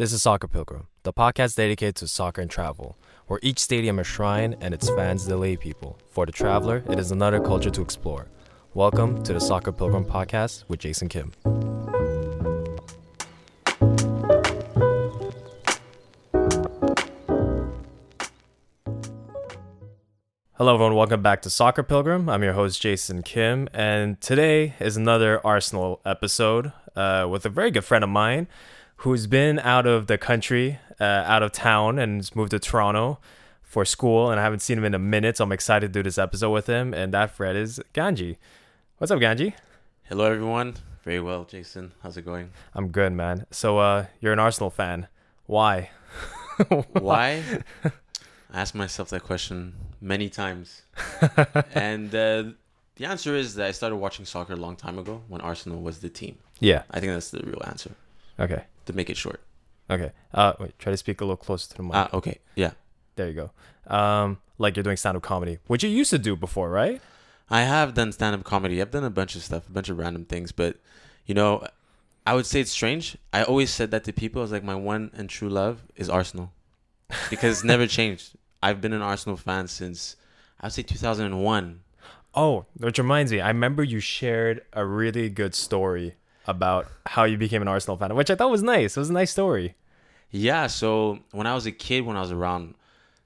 This is Soccer Pilgrim, the podcast dedicated to soccer and travel, where each stadium is a shrine and its fans the lay people. For the traveler, it is another culture to explore. Welcome to the Soccer Pilgrim podcast with Jason Kim. Hello, everyone. Welcome back to Soccer Pilgrim. I'm your host, Jason Kim, and today is another Arsenal episode uh, with a very good friend of mine who's been out of the country, uh, out of town, and has moved to Toronto for school. And I haven't seen him in a minute, so I'm excited to do this episode with him. And that friend is Ganji. What's up, Ganji? Hello, everyone. Very well, Jason. How's it going? I'm good, man. So, uh, you're an Arsenal fan. Why? Why? I asked myself that question many times. and uh, the answer is that I started watching soccer a long time ago when Arsenal was the team. Yeah. I think that's the real answer, Okay. to make it short. Okay. Uh, wait. Try to speak a little closer to the mic. Ah, okay. Yeah. there you go. Um, like you're doing stand-up comedy, which you used to do before, right? I have done stand up comedy. I've done a bunch of stuff, a bunch of random things, but you know, I would say it's strange. I always said that to people. I was like, my one and true love is Arsenal because it's never changed. I've been an Arsenal fan since I would say 2001. Oh, which reminds me, I remember you shared a really good story about how you became an Arsenal fan, which I thought was nice. It was a nice story. Yeah, so when I was a kid, when I was around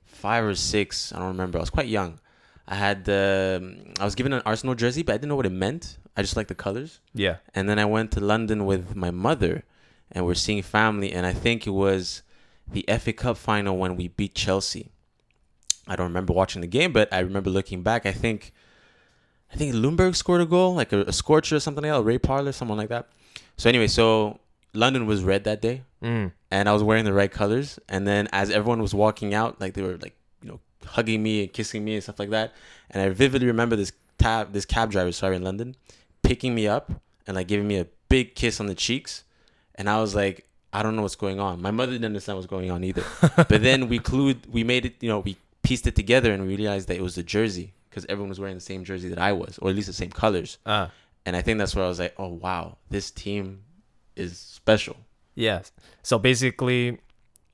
five or six, I don't remember. I was quite young. I had um, I was given an Arsenal jersey, but I didn't know what it meant. I just liked the colors. Yeah. And then I went to London with my mother, and we're seeing family. And I think it was the FA Cup final when we beat Chelsea. I don't remember watching the game, but I remember looking back. I think, I think Ljungberg scored a goal, like a, a scorcher or something like that, Ray Parlour, someone like that. So anyway, so London was red that day, Mm. and I was wearing the right colors. And then as everyone was walking out, like they were like you know hugging me and kissing me and stuff like that. And I vividly remember this cab this cab driver, sorry, in London, picking me up and like giving me a big kiss on the cheeks. And I was like, I don't know what's going on. My mother didn't understand what's going on either. but then we clued, we made it, you know, we pieced it together and we realized that it was the jersey because everyone was wearing the same jersey that I was, or at least the same colors. Ah. And I think that's where I was like, oh wow, this team is special. Yes. So basically,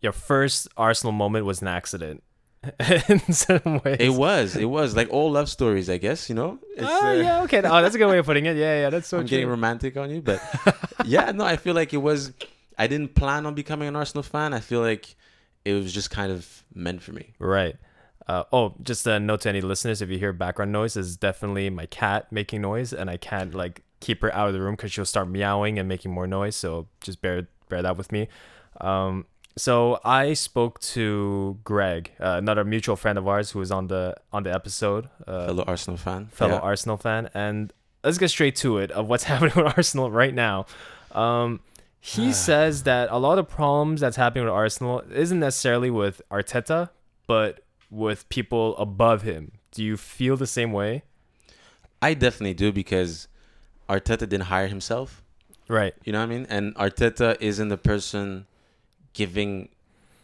your first Arsenal moment was an accident. In some ways. It was. It was like all love stories, I guess. You know. It's, oh uh, yeah. Okay. Oh, that's a good way of putting it. Yeah. Yeah. That's so I'm getting romantic on you, but yeah, no, I feel like it was. I didn't plan on becoming an Arsenal fan. I feel like it was just kind of meant for me. Right. Uh, oh, just a note to any listeners: if you hear background noise, is definitely my cat making noise, and I can't like keep her out of the room because she'll start meowing and making more noise. So just bear bear that with me. Um, so I spoke to Greg, uh, another mutual friend of ours who was on the on the episode, uh, Fellow Arsenal fan. fellow Yeah. Arsenal fan, and let's get straight to it of what's happening with Arsenal right now. Um, he says that a lot of problems that's happening with Arsenal isn't necessarily with Arteta, but with people above him. Do you feel the same way? I definitely do because Arteta didn't hire himself. Right. You know what I mean? And Arteta isn't the person giving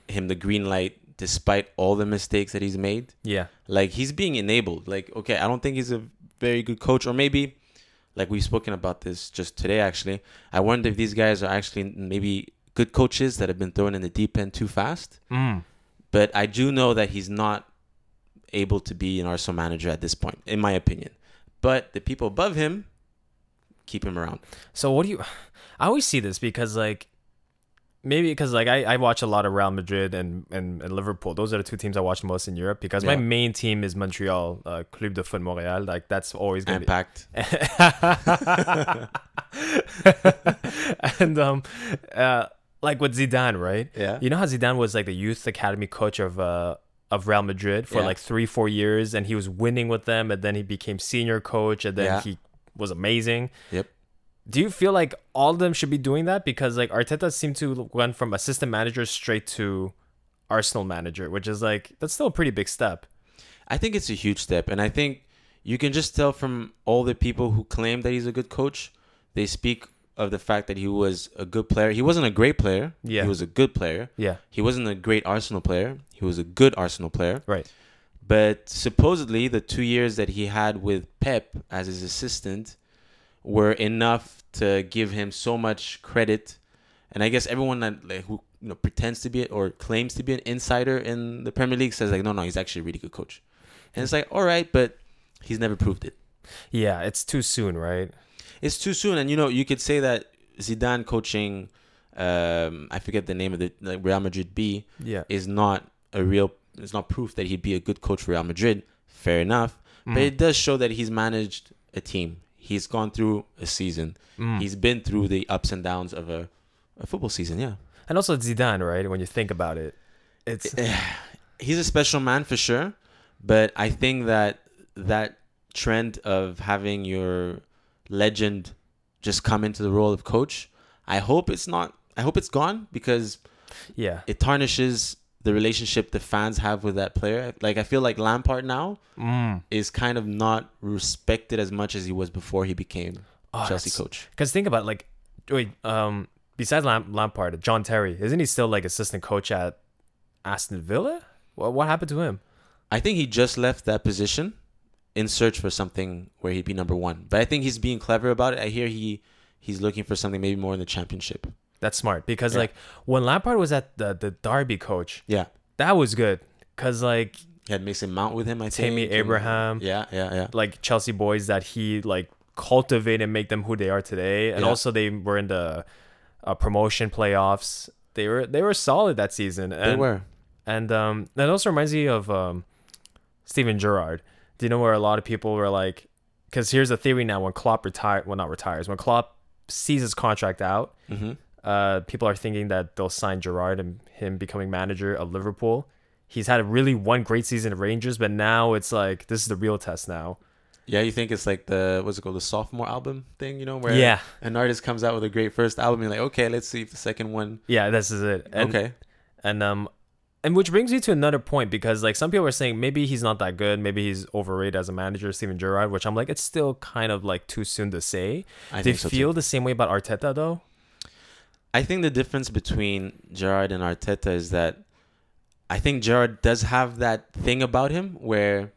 him the green light despite all the mistakes that he's made. Yeah. Like he's being enabled. Like okay, I don't think he's a very good coach, or maybe like we've spoken about this just today. Actually, I wonder if these guys are actually maybe good coaches that have been thrown in the deep end too fast. Mm. But I do know that he's not able to be an Arsenal manager at this point, in my opinion. But the people above him keep him around. So what do you? I always see this because like maybe because like I, I watch a lot of Real Madrid and, and, and Liverpool. Those are the two teams I watch most in Europe because my main team is Montreal, uh, Club de Foot Montréal. Like that's always gonna be Impact. and um uh like with Zidane, right? Yeah. You know how Zidane was like the youth academy coach of uh of Real Madrid for Yeah. like three, four years and he was winning with them and then he became senior coach and then Yeah. he was amazing. Yep. Do you feel like all of them should be doing that? Because like Arteta seemed to went from assistant manager straight to Arsenal manager, which is like that's still a pretty big step. I think it's a huge step, and I think you can just tell from all the people who claim that he's a good coach. They speak of the fact that he was a good player. He wasn't a great player. Yeah. He was a good player. Yeah. He wasn't a great Arsenal player. He was a good Arsenal player. Right. But supposedly, the two years that he had with Pep as his assistant were enough to give him so much credit. And I guess everyone that like, who you know pretends to be or claims to be an insider in the Premier League says like no no he's actually a really good coach, and it's like all right but he's never proved it. Yeah, it's too soon, right? It's too soon, and you know you could say that Zidane coaching, um, I forget the name of the like Real Madrid B Yeah. is not a real. It's not proof that he'd be a good coach for Real Madrid. Fair enough, but Mm. it does show that he's managed a team. He's gone through a season. Mm. He's been through the ups and downs of a, a football season. Yeah, And also Zidane, right? When you think about it, it's he's a special man for sure. But I think that that trend of having your legend just come into the role of coach, I hope it's not. I hope it's gone because yeah. it tarnishes the relationship the fans have with that player. Like I feel like Lampard now Mm. is kind of not respected as much as he was before he became Oh, Chelsea coach. Because think about it, like, wait, um, besides Lam- Lampard, John Terry, isn't he still like assistant coach at Aston Villa? What what happened to him? I think he just left that position in search for something where he'd be number one. But I think he's being clever about it. I hear he he's looking for something maybe more in the championship. That's smart because Yeah. like when Lampard was at the the Derby coach, Yeah. that was good. Cause like He had Mason Mount with him, I think. Tammy and- Abraham, Yeah, yeah, yeah. like Chelsea boys that he like cultivate and make them who they are today, and Yeah. also they were in the uh, promotion playoffs. They were they were solid that season. And, they were. And um, that also reminds me of um, Steven Gerrard. Do you know where a lot of people were like, because here's a theory now: when Klopp retire, well, not retires, when Klopp sees his contract out, hmm uh, people are thinking that they'll sign Gerrard and him becoming manager of Liverpool. He's had a really one great season at Rangers, but now it's like this is the real test now. Yeah, you think it's like the what's it called, the sophomore album thing, you know, where yeah, an artist comes out with a great first album, you're like, okay, let's see if the second one. yeah, this is it. And, okay, and um, and which brings me to another point because like some people are saying maybe he's not that good, maybe he's overrated as a manager, Steven Gerrard, which I'm like it's still kind of like too soon to say. I Do you so too. feel the same way about Arteta though? I think the difference between Gerrard and Arteta is that I think Gerrard does have that thing about him where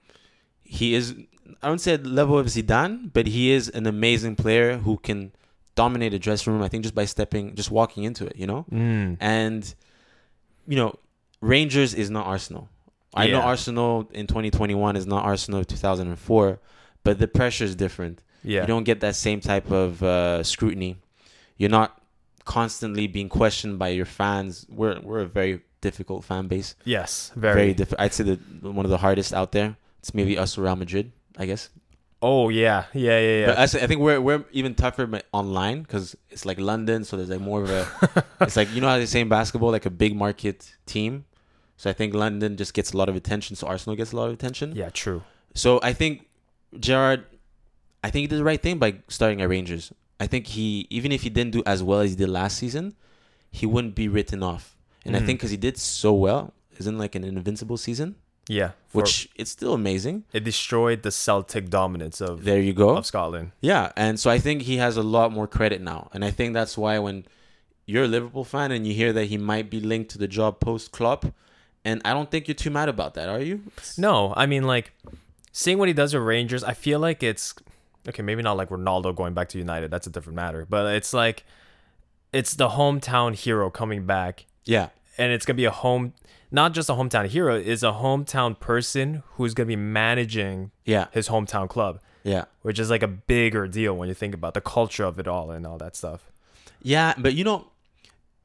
he is I don't say at the level of Zidane, but he is an amazing player who can dominate a dressing room. I think just by stepping, just walking into it, you know. Mm. And you know, Rangers is not Arsenal. I know Arsenal in 2021 is not Arsenal of 2004, but the pressure is different. Yeah. You don't get that same type of uh, scrutiny. You're not constantly being questioned by your fans. We're we're a very difficult fan base. yes. Very, Very. difficult. I'd say the one of the hardest out there. It's maybe us or Real Madrid, I guess. oh yeah. Yeah. Yeah. Yeah. But I, say- I think we're we're even tougher online because it's like London, so there's like more of a. it's like you know how they say in basketball, like a big market team. So I think London just gets a lot of attention. So Arsenal gets a lot of attention. yeah. True. So I think Gerrard, I think he did the right thing by starting at Rangers. I think he, even if he didn't do as well as he did last season, he wouldn't be written off. And I Mhm. think because he did so well, isn't like an invincible season, Yeah. For- which it's still amazing. it destroyed the Celtic dominance of There you go. of Scotland. Yeah, and so I think he has a lot more credit now, and I think that's why when you're a Liverpool fan and you hear that he might be linked to the job post Klopp, and I don't think you're too mad about that, are you? No, I mean like seeing what he does with Rangers, I feel like it's okay, maybe not like Ronaldo going back to United, that's a different matter. But it's like it's the hometown hero coming back Yeah, and it's gonna be a home not just a hometown hero, is a hometown person who's gonna be managing yeah, his hometown club. yeah, Which is like a bigger deal when you think about the culture of it all and all that stuff. yeah. But you know,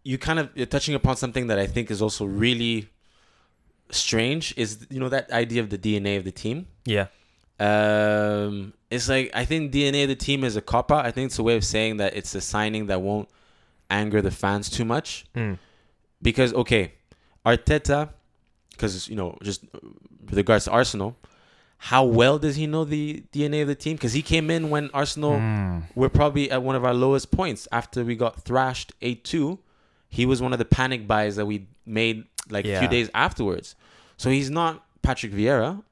you kind of you're touching upon something that I think is also really strange. Is you know that idea of the DNA of the team. Yeah. Um, it's like I think DNA of the team is a cop out. I think it's a way of saying that it's a signing that won't anger the fans too much. Mm. because okay, Arteta, because you know just with regards to Arsenal, how well does he know the DNA of the team? Because he came in when Arsenal Mm. were probably at one of our lowest points after we got thrashed eight two. He was one of the panic buys that we made like a few days afterwards. So he's not Patrick Vieira,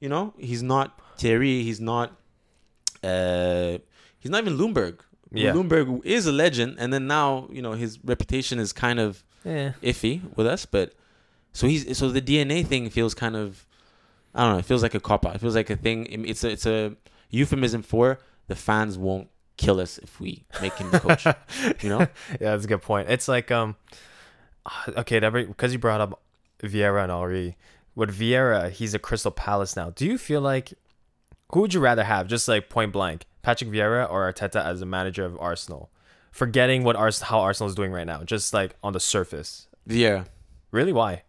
you know. He's not Thierry. He's not. Uh, he's not even Ljungberg. Yeah. Ljungberg is a legend, and then now you know his reputation is kind of Yeah. iffy with us, but so he's so the DNA thing feels kind of I don't know. It feels like a cop out. It feels like a thing. It's a it's a euphemism for the fans won't kill us if we make him the coach. you know? yeah, that's a good point. It's like um okay, that because you brought up Vieira and Henri. With Vieira, he's a Crystal Palace now. Do you feel like who would you rather have, just like point blank, Patrick Vieira or Arteta as a manager of Arsenal? Forgetting what Ars- how Arsenal is doing right now, just like on the surface. Vieira. Really, why?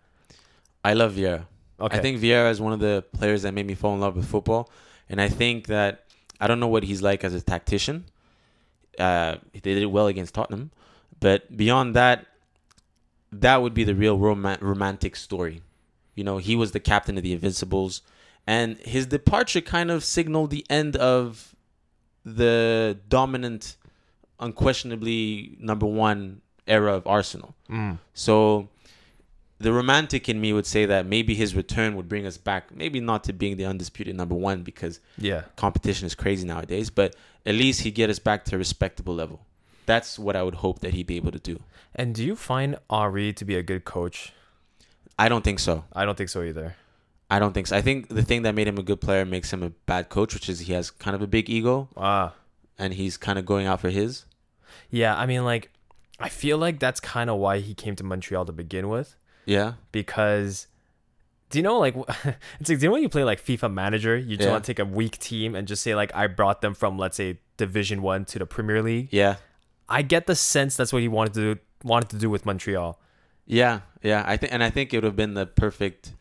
I love Vieira. Okay, I think Vieira is one of the players that made me fall in love with football, and I think that I don't know what he's like as a tactician. Uh, they did well against Tottenham, but beyond that, that would be the real rom- romantic story. You know, he was the captain of the Invincibles, and his departure kind of signaled the end of the dominant, unquestionably number one era of Arsenal. Mm. So the romantic in me would say that maybe his return would bring us back, maybe not to being the undisputed number one because yeah, competition is crazy nowadays, but at least he'd get us back to a respectable level. That's what I would hope that he'd be able to do. And do you find Henri to be a good coach? I don't think so. I don't think so either. I don't think so. I think the thing that made him a good player makes him a bad coach, which is he has kind of a big ego Ah, and he's kind of going out for his. yeah. I mean, like, I feel like that's kind of why he came to Montreal to begin with, Yeah. because. Do you know like it's like do you know when you play like FIFA Manager, you just Yeah. want to take a weak team and just say like I brought them from let's say Division One to the Premier League. Yeah. I get the sense that's what he wanted to do, wanted to do with Montreal. Yeah, yeah. I think, and I think it would have been the perfect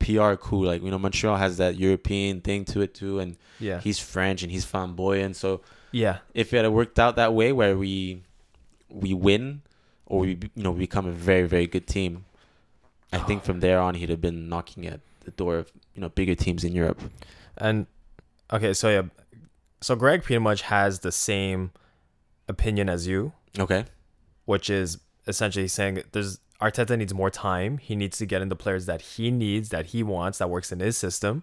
PR coup. Like you know, Montreal has that European thing to it too, and Yeah, he's French and he's flamboyant. So yeah, if it had worked out that way, where we we win or we you know become a very very good team, I think from there on he'd have been knocking at the door of you know bigger teams in Europe. And okay, so yeah, so Greg pretty much has the same opinion as you, Okay. which is essentially saying there's Arteta needs more time. He needs to get in the players that he needs, that he wants, that works in his system,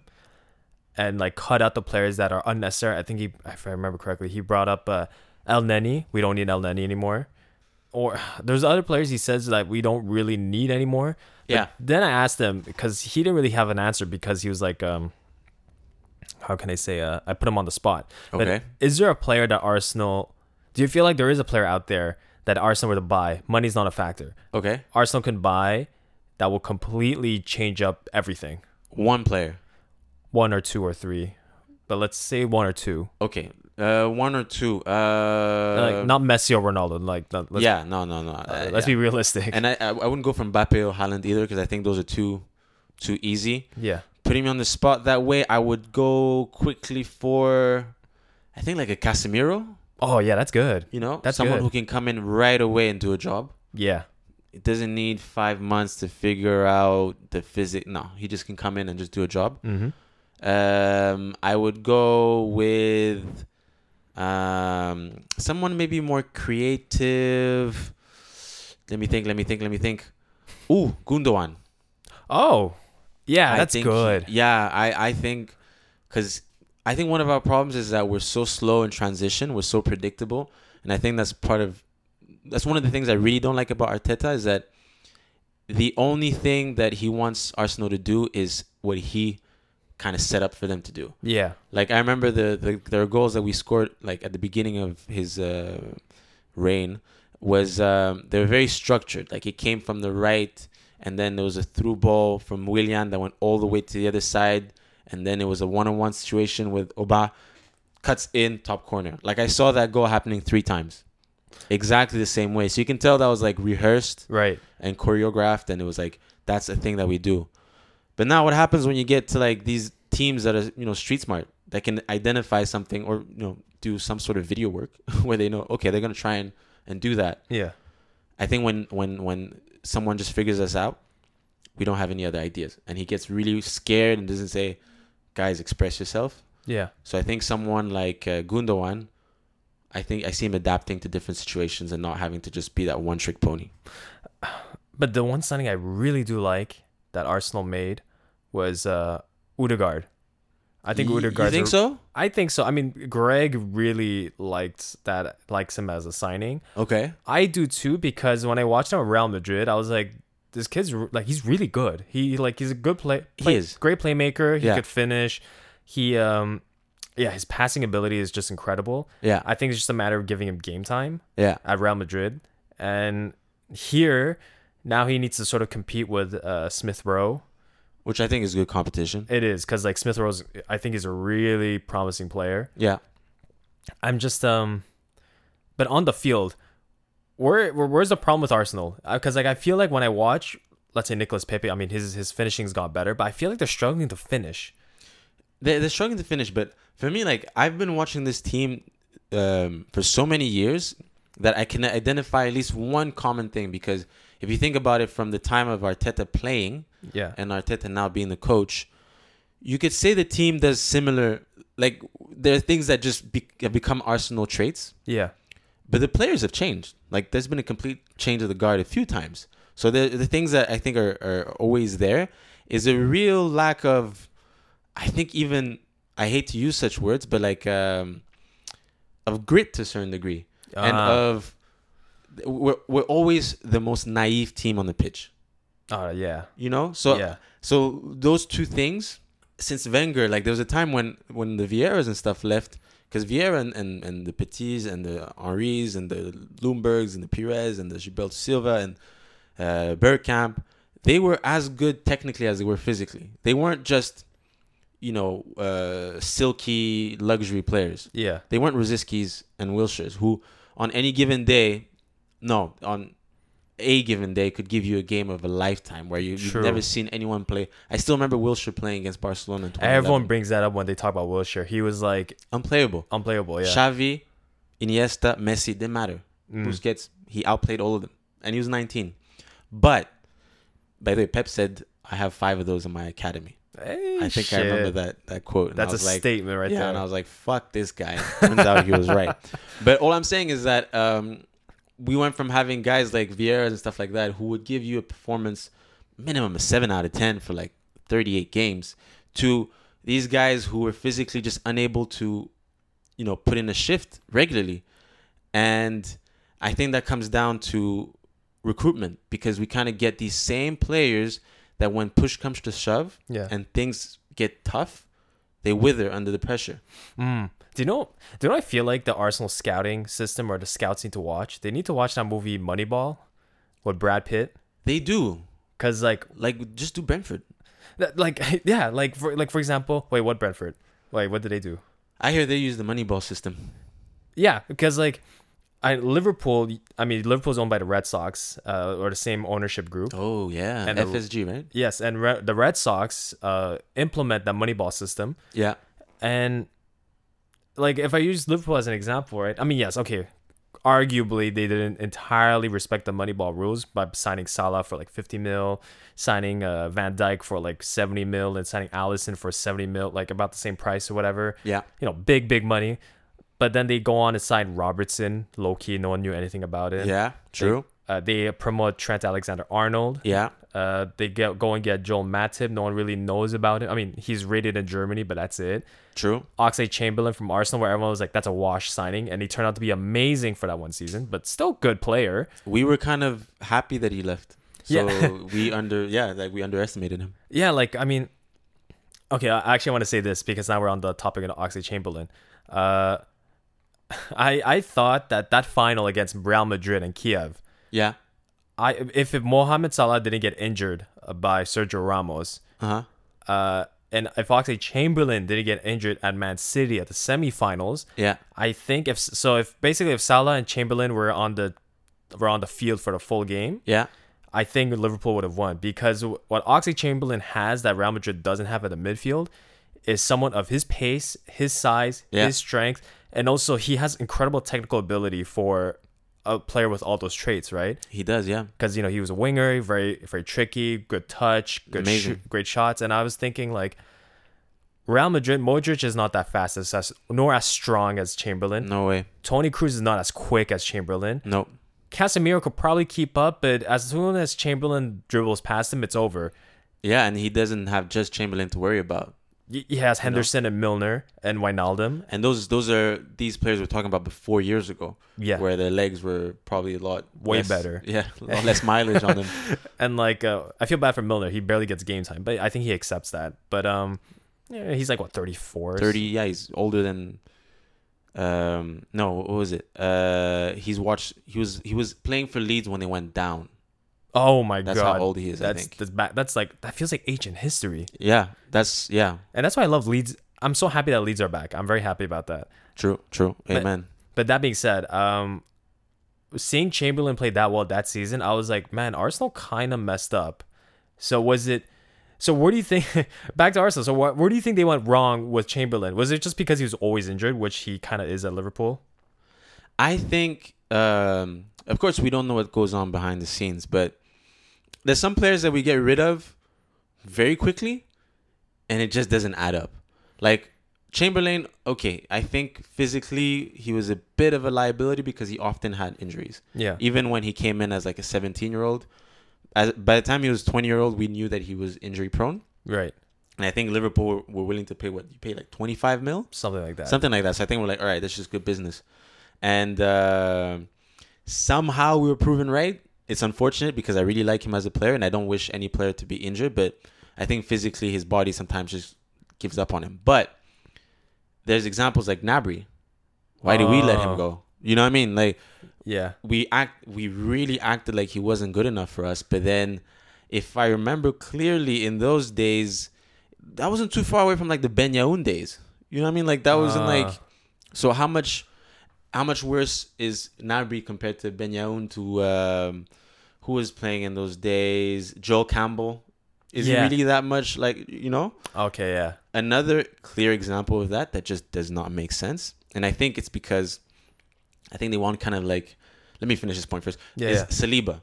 and like cut out the players that are unnecessary. I think he, if I remember correctly, he brought up uh, Elneny. We don't need Elneny anymore. Or there's other players he says that we don't really need anymore. But Yeah. Then I asked him because he didn't really have an answer because he was like, um, how can I say? Uh, I put him on the spot. But Okay. is there a player that Arsenal? Do you feel like there is a player out there that Arsenal were to buy? Money's not a factor. Okay. Arsenal can buy that will completely change up everything. One player. One or two or three, but let's say one or two. Okay. Uh, one or two. Uh, like not Messi or Ronaldo. Like yeah. No. No. No. uh, Uh, let's yeah. be realistic. And I, I I wouldn't go from Mbappe or Haaland either because I think those are too too easy. yeah, Putting me on the spot that way, I would go quickly for I think like a Casemiro. Oh yeah, that's good. You know, That's someone good. who can come in right away and do a job. Yeah, It doesn't need five months to figure out the physics. No, he just can come in and just do a job. mm-hmm. Um, I would go with um someone maybe more creative. Let me think. Let me think. Let me think. Ooh, Gundogan. Oh, yeah, I that's good. he- yeah, I I think because I think one of our problems is that we're so slow in transition. We're so predictable, and I think that's part of that's one of the things I really don't like about Arteta is that the only thing that he wants Arsenal to do is what he kind of set up for them to do. yeah, Like I remember the the there were goals that we scored like at the beginning of his uh, reign was um, they were very structured. Like it came from the right, and then there was a through ball from Willian that went all the way to the other side, and then it was a one on one situation with Oba cuts in top corner. Like I saw that goal happening three times, exactly the same way. So you can tell that was like rehearsed right. and choreographed and it was like that's a thing that we do but now what happens when you get to like these teams that are you know street smart that can identify something or you know do some sort of video work where they know okay they're going to try and and do that Yeah, i think when when when someone just figures us out we don't have any other ideas and he gets really scared and doesn't say guys express yourself yeah. so i think someone like uh, gundogan i think i see him adapting to different situations and not having to just be that one trick pony But the one signing I really do like that Arsenal made was uh Odegaard. I think Odegaard. you think so I think so. I mean, Greg really liked that, likes him as a signing. okay I do too because when I watched him at Real Madrid, I was like, this kid's like he's really good. He like he's a good play, He is. great playmaker. He Yeah. could finish. He um yeah, his passing ability is just incredible. yeah I think it's just a matter of giving him game time yeah at Real Madrid. And here Now he needs to sort of compete with uh, Smith Rowe. which I think is good competition. It is because like Smith Rowe's, I think he's a really promising player. Yeah, I'm just um, but on the field, where, where where's the problem with Arsenal? Because like I feel like when I watch, let's say Nicholas Pepe, I mean his his finishing's got better, but I feel like they're struggling to finish. they're, they're struggling to finish. But for me, like I've been watching this team um, for so many years that I can identify at least one common thing. Because if you think about it, from the time of Arteta playing Yeah, and Arteta now being the coach, you could say the team does similar. Like there are things that just be, have become Arsenal traits. yeah, But the players have changed. Like there's been a complete change of the guard a few times. So the the things that I think are, are always there is a real lack of I think even I hate to use such words, but like um of grit to a certain degree. and Ah. of we're we're always the most naive team on the pitch. uh, yeah, You know? So yeah, so those two things, since Wenger, like there was a time when when the Vieiras and stuff left, because Vieira and, and, and the Petits and the Henris and the Ljungbergs and the Pires and the Gilberto Silva and uh, Bergkamp, they were as good technically as they were physically. They weren't just, you know, uh, silky luxury players. yeah, They weren't Rosickys and Wilsheres who, on any given day, no, on a given day could give you a game of a lifetime where you, you've never seen anyone play. I still remember Wilshere playing against Barcelona in Everyone brings that up when they talk about Wilshere. He was like Unplayable. unplayable. Yeah, Xavi, Iniesta, Messi, didn't matter. Mm. Busquets, he outplayed all of them. And he was 19. But, by the way, Pep said, I have five of those in my academy. Hey, I think I remember that, that quote. And I That's a like, statement right yeah, there. and I was like, "Fuck this guy." Turns out he was right. But all I'm saying is that um, we went from having guys like Vieira and stuff like that who would give you a performance minimum of seven out of ten for like 38 games, to these guys who were physically just unable to, you know, put in a shift regularly, and I think that comes down to recruitment because we kind of get these same players that when push comes to shove yeah. and things get tough, they wither under the pressure. Mm. Do you know? Do you know? I feel like the Arsenal scouting system or the scouts need to watch. They need to watch that movie Moneyball with Brad Pitt. They do. Cause like, Like just do Brentford. that, like yeah, like for like for example, wait, what Brentford? Wait, what did they do? I hear they use the Moneyball system. Yeah, because like, I Liverpool. I mean, Liverpool's owned by the Red Sox, uh, or the same ownership group. Oh yeah, And the- FSG, right? Yes, and Re- the Red Sox uh, implement that Moneyball system, Yeah, and like if I use Liverpool as an example, right? I mean, yes, okay. Arguably, they didn't entirely respect the Moneyball rules by signing Salah for like 50 mil, signing uh, Van Dijk for like 70 mil, and signing Alisson for 70 mil, like about the same price or whatever. yeah, You know, big, big money. But then they go on and sign Robertson, low key, no one knew anything about it. yeah. True. Uh, they promote Trent Alexander Arnold. Yeah, Uh, they get go and get Joel Matip. No one really knows about him. I mean, he's rated in Germany, but that's it. true. Oxlade Chamberlain from Arsenal, where everyone was like, "That's a wash signing," and he turned out to be amazing for that one season, but still good player. We were kind of happy that he left. So Yeah. we under yeah, like we underestimated him. Yeah, like I mean, okay, I actually want to say this because now we're on the topic of Oxlade Chamberlain. Uh, I I thought that that final against Real Madrid and Kiev, Yeah. I if, if Mohamed Salah didn't get injured uh, by Sergio Ramos, Uh huh. uh, and if Oxlade Chamberlain didn't get injured at Man City at the semifinals, Yeah. I think if so, if basically if Salah and Chamberlain were on the were on the field for the full game, Yeah. I think Liverpool would have won because what Oxlade Chamberlain has that Real Madrid doesn't have at the midfield is someone of his pace, his size, Yeah. his strength, and also he has incredible technical ability for a player with all those traits, right? He does. Yeah. because you know he was a winger, very very tricky, good touch, good shoot, great shots, and I was thinking like Real Madrid, Modric is not that fast as, as nor as strong as Chamberlain. No way. Toni Kroos is not as quick as Chamberlain. No. Casemiro could probably keep up, but as soon as Chamberlain dribbles past him, it's over. Yeah, and he doesn't have just Chamberlain to worry about. He has Henderson and Milner and Wijnaldum. And those those are these players we're talking about before years ago, Yeah, where their legs were probably a lot Way less- better. Yeah, less mileage on them. and like uh, I feel bad for Milner. He barely gets game time, but I think he accepts that. But um, yeah, he's like what thirty four. Thirty. Yeah, he's older than. Um. No, what was it? Uh, he's watched. He was he was playing for Leeds when they went down. Oh my That's god. That's how old he is. that's I think. that's back. That's like that feels like ancient history, Yeah, that's yeah. and that's why I love Leeds. I'm so happy that Leeds are back. I'm very happy about that. True, true. Amen. But that being said, um, seeing Chamberlain play that well that season, I was like, man, Arsenal kind of messed up. So was it? So where do you think? back to Arsenal. So what, where do you think they went wrong with Chamberlain? Was it just because he was always injured, which he kind of is at Liverpool? I think, um, of course, we don't know what goes on behind the scenes, but there's some players that we get rid of very quickly, and it just doesn't add up. Like Chamberlain, okay, I think physically he was a bit of a liability because he often had injuries. Yeah. Even when he came in as like a 17 year old, as by the time he was 20 year old, we knew that he was injury prone. Right. And I think Liverpool were, willing to pay what you pay like 25 mil, Something like that. something like that. So I think we're like, all right, that's just good business. And uh, somehow we were proven right. It's unfortunate because I really like him as a player, and I don't wish any player to be injured. But I think physically his body sometimes just gives up on him. But there's examples like Gnabry. Why did we let him Oh. go? You know what I mean? Like yeah. we act we really acted like he wasn't good enough for us but then if i remember clearly in those days that wasn't too far away from like the Benayoun days you know what i mean like that wasn't Ah. like so how much how much worse is Gnabry compared to Benayoun to um who was playing in those days joel campbell is Yeah. he really that much like you know Okay. Yeah. another clear example of that that just does not make sense and i think it's because i think they want kind of like let me finish this point first Yeah. is yeah. saliba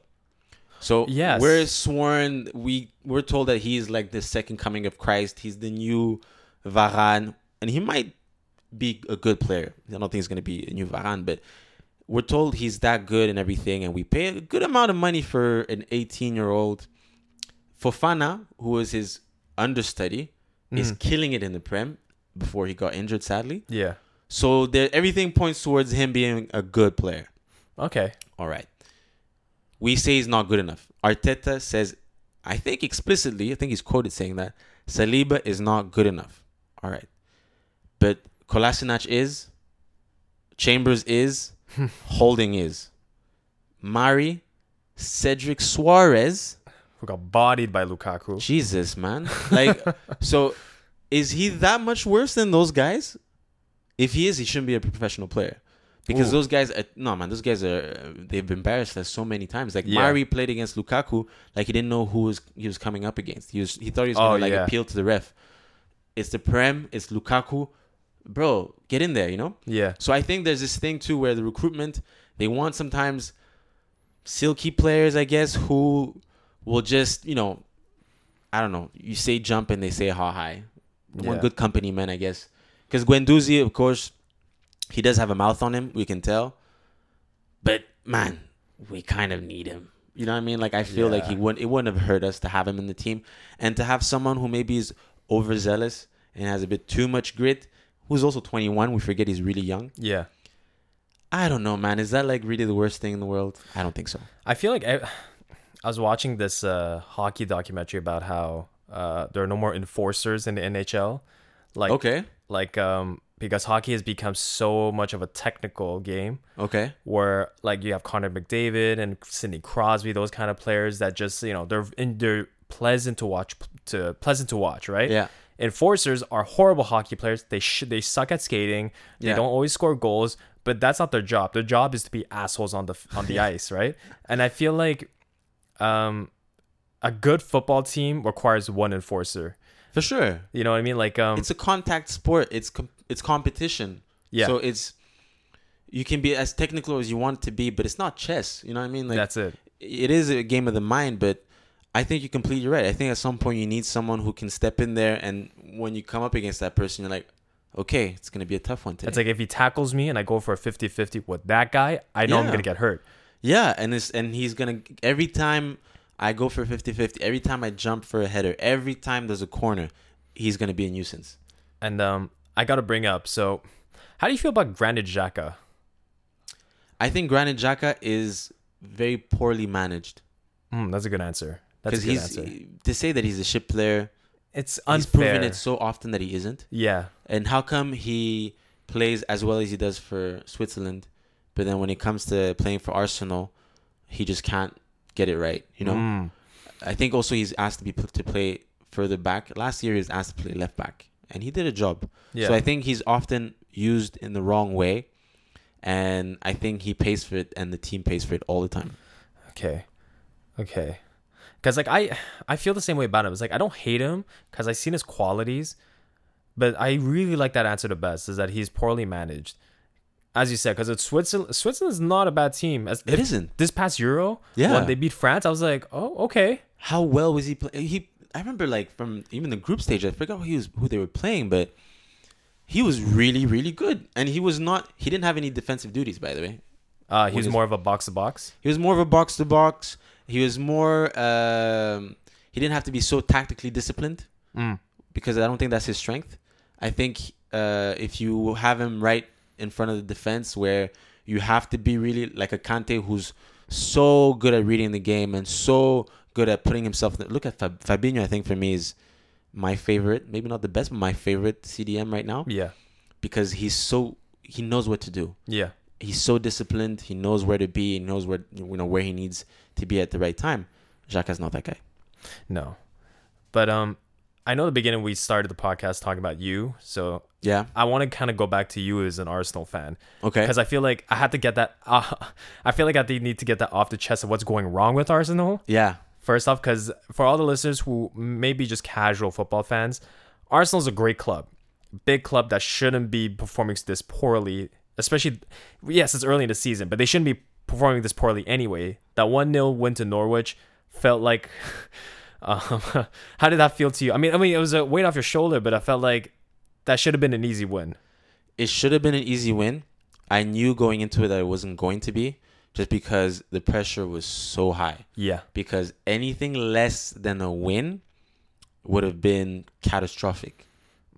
so Yes. we're sworn we we're told that he's like the second coming of christ he's the new varane and he might be a good player i don't think he's going to be a new varane but we're told he's that good and everything and we pay a good amount of money for an 18 year old fofana who was his understudy is Mhm. killing it in the Prem before he got injured, sadly. Yeah. So there, everything points towards him being a good player. Okay. All right. We say he's not good enough. Arteta says, I think explicitly, I think he's quoted saying that Saliba is not good enough. All right. But Kolasinac is, Chambers is, Holding is. Mari, Cedric Soares, Who got bodied by Lukaku? Jesus, man. Like, so is he that much worse than those guys? If he is, he shouldn't be a professional player. Because Ooh. those guys, are, no man, those guys are they've embarrassed us so many times. Like Yeah. Mari played against Lukaku, like he didn't know who was he was coming up against. He was he thought he was Oh, gonna like yeah. appeal to the ref. It's the Prem, it's Lukaku, bro. Get in there, you know. Yeah. So I think there's this thing too where the recruitment they want sometimes silky players, I guess, who will just you know, I don't know. You say jump and they say ha high. One good company man, I guess. Because Guendouzi, of course, he does have a mouth on him. We can tell. But man, we kind of need him. You know what I mean? Like I feel like he wouldn't. It wouldn't have hurt us to have him in the team, and to have someone who maybe is overzealous and has a bit too much grit. Who's also 21. We forget he's really young. Yeah. I don't know, man. Is that like really the worst thing in the world? I don't think so. I feel like I, I was watching this uh, hockey documentary about how uh, there are no more enforcers in the NHL. Like, okay. like um, because hockey has become so much of a technical game Okay. where like you have Connor McDavid and Sidney Crosby, those kind of players that just you know they're in, they're pleasant to watch to pleasant to watch, right? Yeah. Enforcers are horrible hockey players. They should they suck at skating. They Yeah. don't always score goals, but that's not their job. Their job is to be assholes on the on the ice, right? And I feel like um a good football team requires one enforcer. For sure. You know what I mean? Like um It's a contact sport. It's com- it's competition. yeah, So it's you can be as technical as you want to be, but it's not chess. You know what I mean? Like that's it. it is a game of the mind, but I think you're completely right. I think at some point you need someone who can step in there, and when you come up against that person, you're like, okay, it's gonna be a tough one today. It's like if he tackles me and I go for a 50-50 with that guy, I know I'm gonna get hurt. yeah, and it's and he's gonna every time I go for 50-50, every time I jump for a header, every time there's a corner, he's gonna be a nuisance. And um, I got to bring up. So, how do you feel about Granit Xhaka? I think Granit Xhaka is very poorly managed Hmm, that's a good answer. That's a because good he's answer. to say that he's a shit player. It's unfair. He's proven it so often that he isn't. yeah, And how come he plays as well as he does for Switzerland, but then when it comes to playing for Arsenal, he just can't get it right. You know, Mm. I think also he's asked to be put to play further back. Last year he was asked to play left back, and he did a job. Yeah. So I think he's often used in the wrong way, and I think he pays for it, and the team pays for it all the time. Okay. Okay. Cuz like I I feel the same way about him. It's like I don't hate him cuz I seen his qualities, but I really like that answer the best is that he's poorly managed. As you said cuz it's Switzerland Switzerland's not a bad team. As It isn't. this past Euro, Yeah. when they beat France, I was like, "Oh, okay." How well was he playing? He I remember like from even the group stage. I forgot who he was who they were playing, but he was really really good, and he was not. He didn't have any defensive duties, by the way. Uh he was more of a box to box. He was more of a box to box. He was more. Um, he didn't have to be so tactically disciplined Mm. because I don't think that's his strength. I think uh, if you have him right in front of the defense, where you have to be really like a Kante who's so good at reading the game and so good at putting himself. Look at Fab- Fabinho. I think for me is my favorite. Maybe not the best, but my favorite CDM right now Yeah. because he's so he knows what to do Yeah. He's so disciplined. He knows where to be. He knows where you know where he needs to be at the right time. Xhaka's not that guy. No. But um I know the beginning we started the podcast talking about you, so Yeah. I want to kind of go back to you as an Arsenal fan. Okay. because I feel like I had to get that. Uh, I feel like I need to get that off the chest of what's going wrong with Arsenal. Yeah. First off, because for all the listeners who may be just casual football fans, Arsenal's a great club, big club that shouldn't be performing this poorly. Especially, yes, it's early in the season, but they shouldn't be performing this poorly anyway. That one 0 win to Norwich felt like. Um, how did that feel to you? I mean, I mean, it was a weight off your shoulder, but I felt like that should have been an easy win. It should have been an easy win. I knew going into it that it wasn't going to be, just because the pressure was so high. Yeah, Because anything less than a win would have been catastrophic.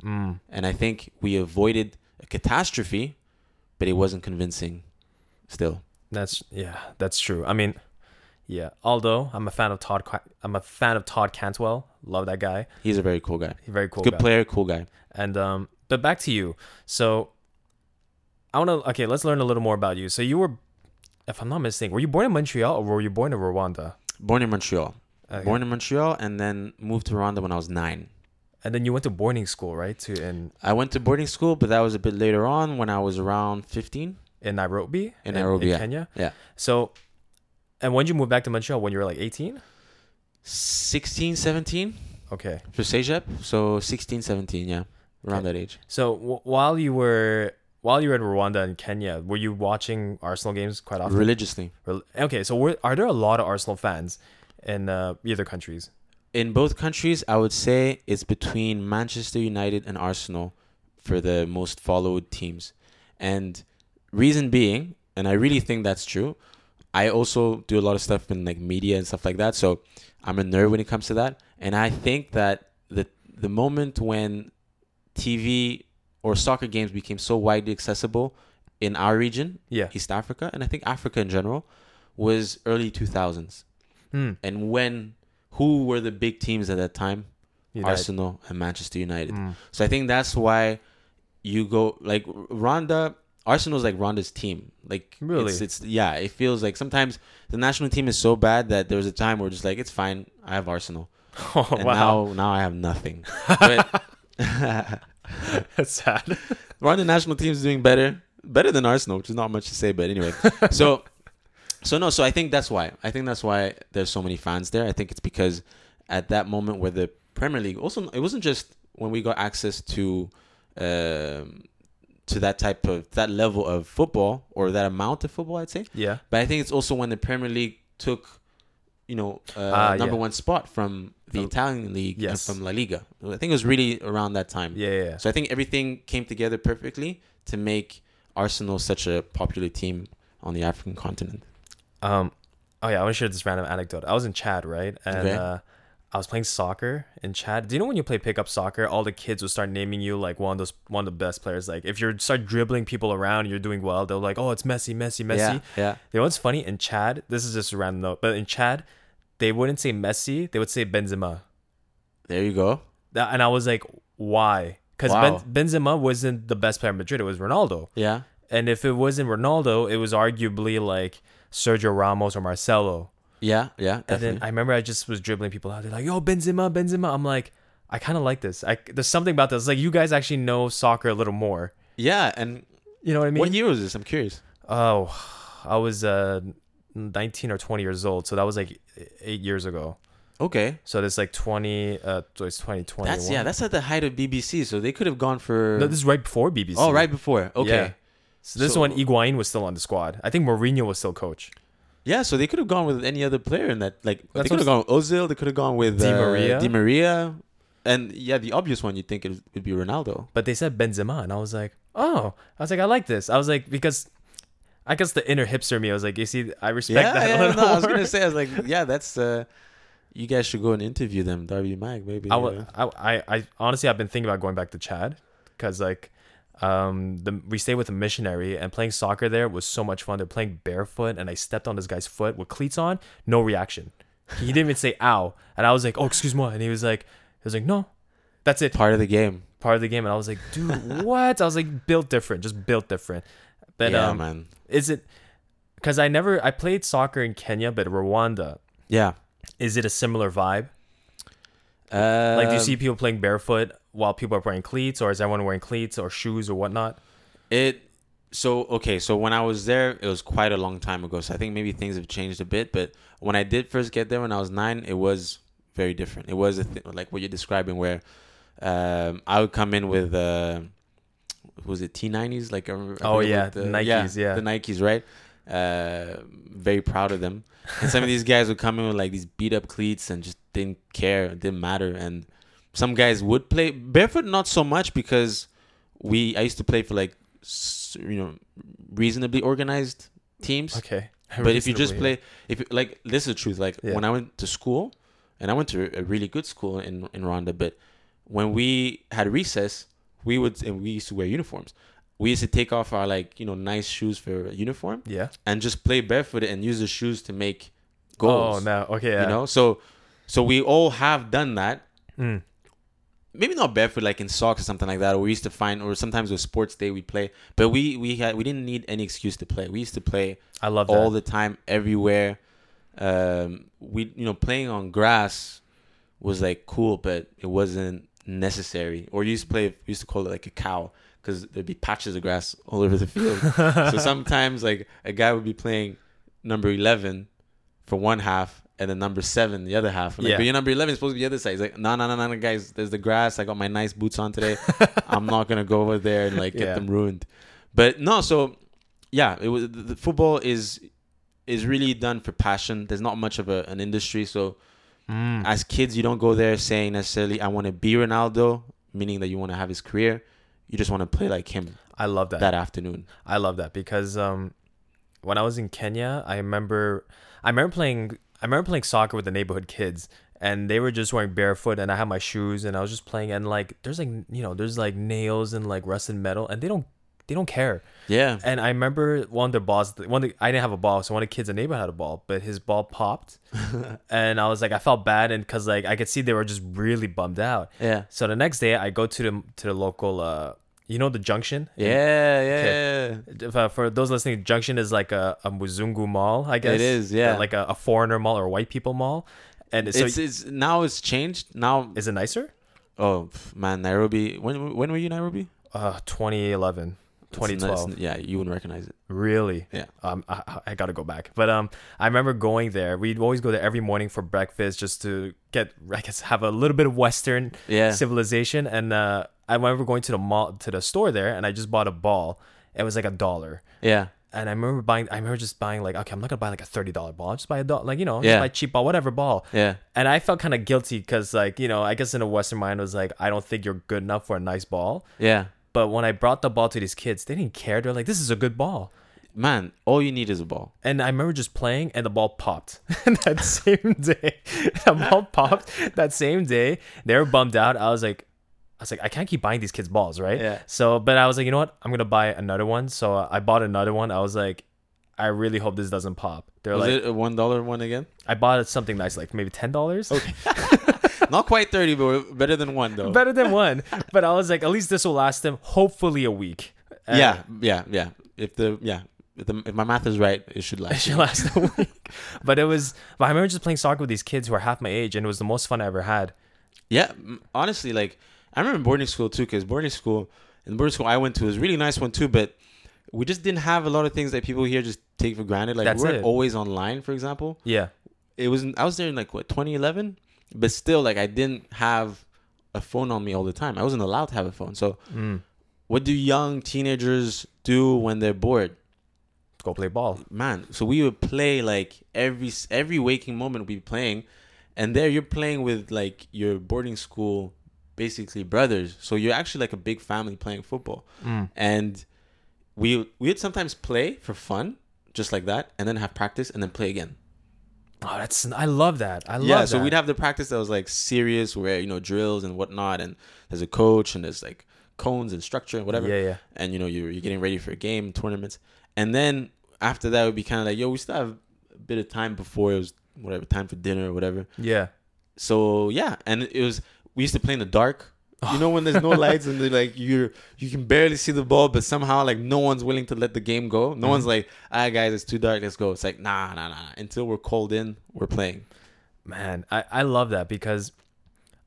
mm. And I think we avoided a catastrophe, but it wasn't convincing. Still. That's yeah, that's true. I mean, yeah. Although I'm a fan of Todd, I'm a fan of Todd Cantwell. Love that guy. He's a very cool guy. He's very cool Good guy. player, cool guy. And um, but back to you. So, I want to. Okay, let's learn a little more about you. So you were, if I'm not mistaken, were you born in Montreal or were you born in Rwanda? Born in Montreal. Okay. Born in Montreal and then moved to Rwanda when I was nine. And then you went to boarding school, right? To in I went to boarding school, but that was a bit later on when I was around 15 in Nairobi, in Nairobi, yeah. Kenya. Yeah. So, and when did you move back to Montreal? When you were like 18? 16, 17 Okay. for CEGEP. So 16, 17, yeah, around that age. So w- while you were while you were in Rwanda and Kenya, were you watching Arsenal games quite often? Religiously. Rel- Okay, so were, are there a lot of Arsenal fans in uh, either countries? In both countries, I would say it's between Manchester United and Arsenal for the most followed teams. And reason being, and I really think that's true, I also do a lot of stuff in like media and stuff like that. So I'm a nerd when it comes to that. And I think that the the moment when TV or soccer games became so widely accessible in our region, Yeah. East Africa, and I think Africa in general, was early 2000s. Hmm. And when who were the big teams at that time? United. Arsenal and Manchester United. Mm. So I think that's why you go like Rwanda. Arsenal's like Rwanda's team. Like Really? it's, it's yeah. It feels like sometimes the national team is so bad that there was a time where just like it's fine. I have Arsenal, Oh, and wow. now now I have nothing. But That's sad. Rwanda national team is doing better, better than Arsenal, which is not much to say. But anyway, so so no. So I think that's why. I think that's why there's so many fans there. I think it's because at that moment where the Premier League also it wasn't just when we got access to um, to that type of that level of football or that amount of football, I'd say. Yeah. But I think it's also when the Premier League took, you know, uh, Ah, number yeah. one spot from the From- Italian league Yes. and from La Liga. I think it was really around that time. Yeah. Yeah. yeah. So I think everything came together perfectly to make Arsenal such a popular team on the African continent. Um, oh yeah, I want to share this random anecdote. I was in Chad, right, and Okay. uh, I was playing soccer in Chad. Do you know when you play pickup soccer, all the kids will start naming you like one of those one of the best players. Like if you start dribbling people around, you're doing well. They're like, oh, it's Messi, Messi, Messi. Yeah, yeah. You know what's funny in Chad? This is just a random note, but in Chad, they wouldn't say Messi, they would say Benzema. There you go. That- And I was like, why? Because Wow. ben, Benzema wasn't the best player in Madrid. It was Ronaldo. Yeah. And if it wasn't Ronaldo, it was arguably like Sergio Ramos or Marcelo. Yeah, yeah, And then I remember I just was dribbling people out. They're like, "Yo, Benzema, Benzema." I'm like, I kind of like this. I there's something about this. Like you guys actually know soccer a little more. yeah, and You know what I mean? what year was this? I'm curious. Oh, I was uh 19 or 20 years old, so that was like eight years ago. Okay, So this like 20, uh, so it's 2021. that's yeah, that's at the height of BBC, so they could have gone for. no, this is right before BBC. oh, right before. Okay. Yeah. So this is So- when Higuain was still on the squad. I think Mourinho was still coach. Yeah, so they could have gone with any other player in that. Like That's they could have gone with Ozil. They could have gone with Di uh, Maria. Di Maria, and yeah, the obvious one you'd think it would be Ronaldo. But they said Benzema, and I was like, oh, I was like, I like this. I was like, because I guess the inner hipster me, I was like, you see, I respect Yeah, that yeah. a little No, I was gonna say, I was like, yeah, that's. uh You guys should go and interview them, Darby Mag, maybe. I, uh, wa- I, I, I honestly, I've been thinking about going back to Chad because like, um, the we stayed with a missionary and playing soccer there was so much fun. They're playing barefoot, and I stepped on this guy's foot with cleats on, no reaction. He didn't even say "ow," and I was like, "Oh, excuse me," and he was like, "He was like, no, that's it, part of the game. part of the game." And I was like, "Dude, what?" I was like, "Built different, just built different." But yeah, um, man. is it? Because I never, I played soccer in Kenya, but Rwanda, Yeah. is it a similar vibe? Uh, Like, do you see people playing barefoot while people are wearing cleats, or is everyone wearing cleats or shoes or whatnot? It so okay, so when I was there, it was quite a long time ago. So I think maybe things have changed a bit. But when I did first get there when I was nine, it was very different. It was a th- like what you're describing, where um, I would come in with uh, was it T90s? Like I remember- I Oh, yeah, the Nikes, yeah. the Nikes, right? Uh, very proud of them. And some of these guys would come in with like these beat up cleats and just didn't care, didn't matter. And some guys would play barefoot, not so much because we I used to play for like you know reasonably organized teams. Okay. But if you just play, if you, like this is the truth. Like Yeah. when I went to school, and I went to a really good school in in Rwanda, but when we had recess, we would and we used to wear uniforms. We used to take off our like you know nice shoes for a uniform yeah. and just play barefooted and use the shoes to make goals. Oh no. Okay. Yeah. You know, so so we all have done that. Mm. Maybe not barefoot like in socks or something like that. Or we used to find, or sometimes with sports day we play. But we we had we didn't need any excuse to play. We used to play I love all the time, everywhere. Um, we you know playing on grass was like cool, but it wasn't necessary. Or you used to play, we used to call it like a cow because there'd be patches of grass all over the field. so sometimes like a guy would be playing number eleven for one half and then number seven the other half. I'm like, Yeah. but your number eleven is supposed to be the other side. He's like, no, no, no, no, guys. There's the grass. I got my nice boots on today. I'm not gonna go over there and like get Yeah. them ruined. But no, so yeah, it was the, the football is is really done for passion. There's not much of a, an industry, so Mm. as kids, you don't go there saying necessarily, "I want to be Ronaldo," meaning that you want to have his career. You just want to play like him I love that. that afternoon. I love that because um, when I was in Kenya, I remember I remember playing I remember playing soccer with the neighborhood kids and they were just wearing barefoot and I had my shoes and I was just playing and like there's like you know there's like nails and like rusted metal and they don't they don't care. Yeah, And I remember one of their balls one the, I didn't have a ball so one of the kids in the neighborhood had a ball but his ball popped and I was like I felt bad and cuz like I could see they were just really bummed out. yeah, So the next day I go to the to the local uh you know the junction yeah, yeah. if, uh, for those listening, Junction is like a, a Muzungu mall, I guess. It is, yeah. Like a, a foreigner mall or white people mall. And so it's it's now it's changed. Now, is it nicer? oh man, Nairobi. When when were you in Nairobi? Uh, 2011, It's n- it's 2012. yeah, you wouldn't recognize it. Really? Yeah. Um, I, I- gotta go back. But um, I remember going there. We'd always go there every morning for breakfast just to get, I guess, have a little bit of Western Yeah, civilization. And uh, I remember going to the mall, to the store there, and I just bought a ball. It was like a dollar. yeah, And I remember buying. I remember just buying like, okay, I'm not gonna buy like a thirty dollar ball. I'll just buy a dollar, like you know, just Yeah. buy a cheap ball, whatever ball. yeah, And I felt kind of guilty because, like, you know, I guess in a Western mind it was like, I don't think you're good enough for a nice ball. yeah. But when I brought the ball to these kids, they didn't care. They're like, this is a good ball. Man, all you need is a ball. And I remember just playing, and the ball popped that same day. the ball popped that same day. They were bummed out. I was like, I was like, I can't keep buying these kids balls, right? Yeah. So, but I was like, you know what? I'm gonna buy another one. So I bought another one. I was like, I really hope this doesn't pop. They're Was like, it a one dollar one again? I bought something nice, like maybe ten dollars. Okay. Not quite thirty, but better than one though. better than one. But I was like, at least this will last them hopefully a week. And yeah, yeah, yeah. If the yeah, if, the, if my math is right, it should last. It should last a week. But it was. But I remember just playing soccer with these kids who are half my age, and it was the most fun I ever had. Yeah, honestly, like I remember boarding school too, because boarding school and boarding school I went to was a really nice one too, but we just didn't have a lot of things that people here just take for granted. Like That's we weren't it. always online, for example. Yeah. It was I was there in like what 2011, but still like I didn't have a phone on me all the time. I wasn't allowed to have a phone. So Mm. what do young teenagers do when they're bored? Go play ball. man so we would play like every every waking moment we'd be playing and there you're playing with like your boarding school basically brothers so you're actually like a big family playing football Mm. and we we'd sometimes play for fun just like that and then have practice and then play again Oh, that's. I love that. I love that. yeah that. so we'd have the practice that was like serious where you know drills and whatnot and there's a coach and there's like cones and structure and whatever Yeah, yeah. and you know you're, you're getting ready for a game tournaments and then after that it would be kind of like yo we still have a bit of time before it was whatever time for dinner or whatever Yeah. so yeah and it was we used to play in the dark you know when there's no lights and like you're you can barely see the ball but somehow like no one's willing to let the game go no one's mm-hmm. like all right guys it's too dark let's go it's like nah nah nah until we're called in we're playing Man, I, I love that because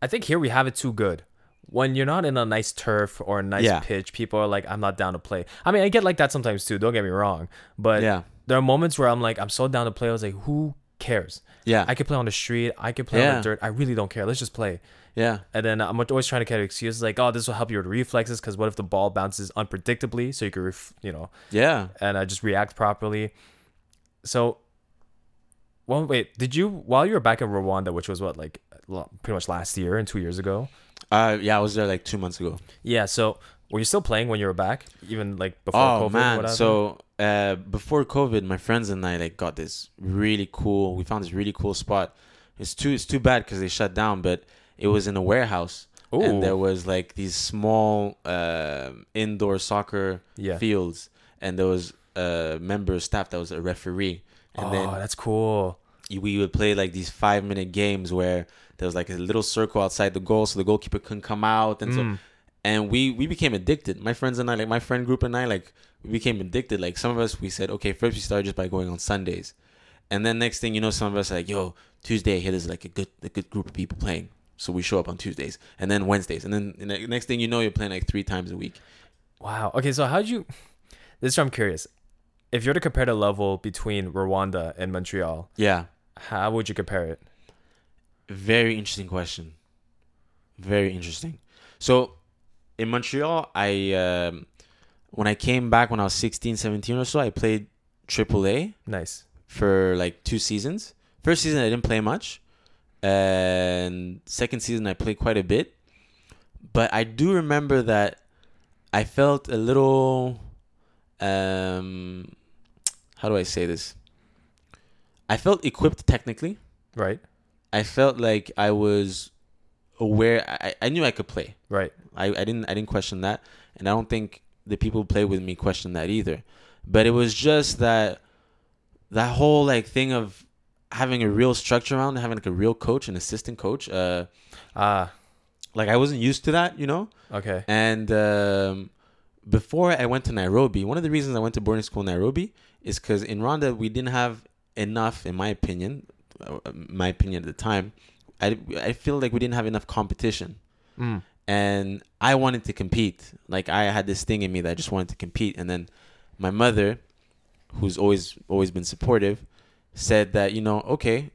I think here we have it too good. When you're not in a nice turf or a nice Yeah. pitch, people are like, I'm not down to play. I mean, I get like that sometimes too, don't get me wrong. But yeah there are moments where I'm like, I'm so down to play. I was like, who cares? yeah I could play on the street. I could play on the dirt. I really don't care. Let's just play. Yeah And then I'm always trying to get excuses like, oh, this will help your reflexes because what if the ball bounces unpredictably so you can, ref- you know, yeah and I just react properly. So, well, wait, did you while you were back in Rwanda, which was what like pretty much last year and two years ago? uh yeah i was there like two months ago Yeah. So, were you still playing when you were back, even like before oh COVID? man so uh before covid my friends and i like got this really cool we found this really cool spot it's too it's too bad because they shut down but it was in a warehouse Ooh. and there was like these small um indoor soccer yeah. fields and there was a member of staff that was a referee and oh, then that's cool. we would play like these five minute games where there was like a little circle outside the goal so the goalkeeper couldn't come out and so Mm. and we we became addicted my friends and i like my friend group and i like we became addicted like some of us we said okay first we started just by going on sundays and then next thing you know some of us are like yo tuesday here there's like a good a good group of people playing so we show up on tuesdays and then wednesdays and then the next thing you know you're playing like three times a week Wow. Okay, so how'd you? This is where I'm curious. If you're to compare the level between Rwanda and Montreal, yeah how would you compare it? Very interesting question. Very interesting. So in Montreal, I um, when I came back when I was 16, 17 or so, I played AAA Nice. for like two seasons. First season I didn't play much. And second season I played quite a bit. But I do remember that I felt a little um how do I say this? I felt equipped technically. Right. I felt like I was aware. I, I knew I could play. Right. I, I didn't I didn't question that, and I don't think the people who play with me questioned that either. But it was just that that whole like thing of having a real structure around, having like a real coach, an assistant coach. Uh, Ah. like I wasn't used to that, you know. okay. And um, before I went to Nairobi, one of the reasons I went to boarding school in Nairobi is because in Rwanda we didn't have enough, in my opinion, uh, my opinion at the time. I, I feel like we didn't have enough competition, Mm. and I wanted to compete. Like I had this thing in me that I just wanted to compete, and then my mother, who's always always been supportive, said that you know okay,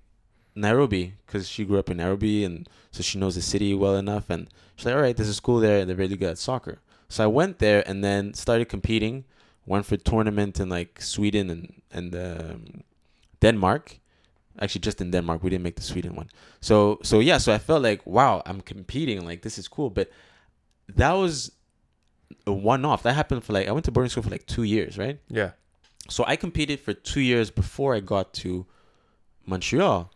Nairobi because she grew up in Nairobi and so she knows the city well enough, and she's like all right, there's a school there, and they're really good at soccer. So I went there and then started competing. Went for tournament in like Sweden and and um, Denmark. Actually, just in Denmark, we didn't make the Sweden one. So so yeah, so I felt like wow, I'm competing. Like this is cool, but that was a one off. That happened for like I went to boarding school for like two years, right? Yeah. So I competed for two years before I got to Montreal,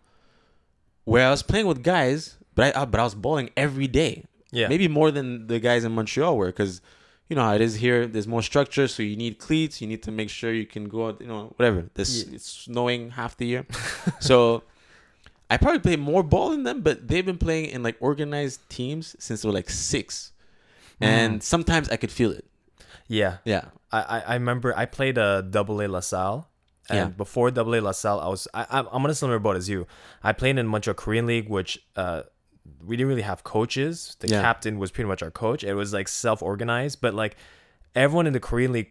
where I was playing with guys, but I uh, but I was bowling every day. Yeah. Maybe more than the guys in Montreal were, because you know how it is here. There's more structure, so you need cleats. You need to make sure you can go out. You know, whatever. This Yeah. it's snowing half the year, so I probably played more ball than them. But they've been playing in like organized teams since they were like six, and sometimes I could feel it. Yeah, Yeah. I I, I remember I played a double A LaSalle. And Yeah. before Double A LaSalle, I was I, I'm I'm on a similar boat as you. I played in Montreal Korean League, which uh, we didn't really have coaches. The Yeah. captain was pretty much our coach. It was like self organized, but like everyone in the Korean League,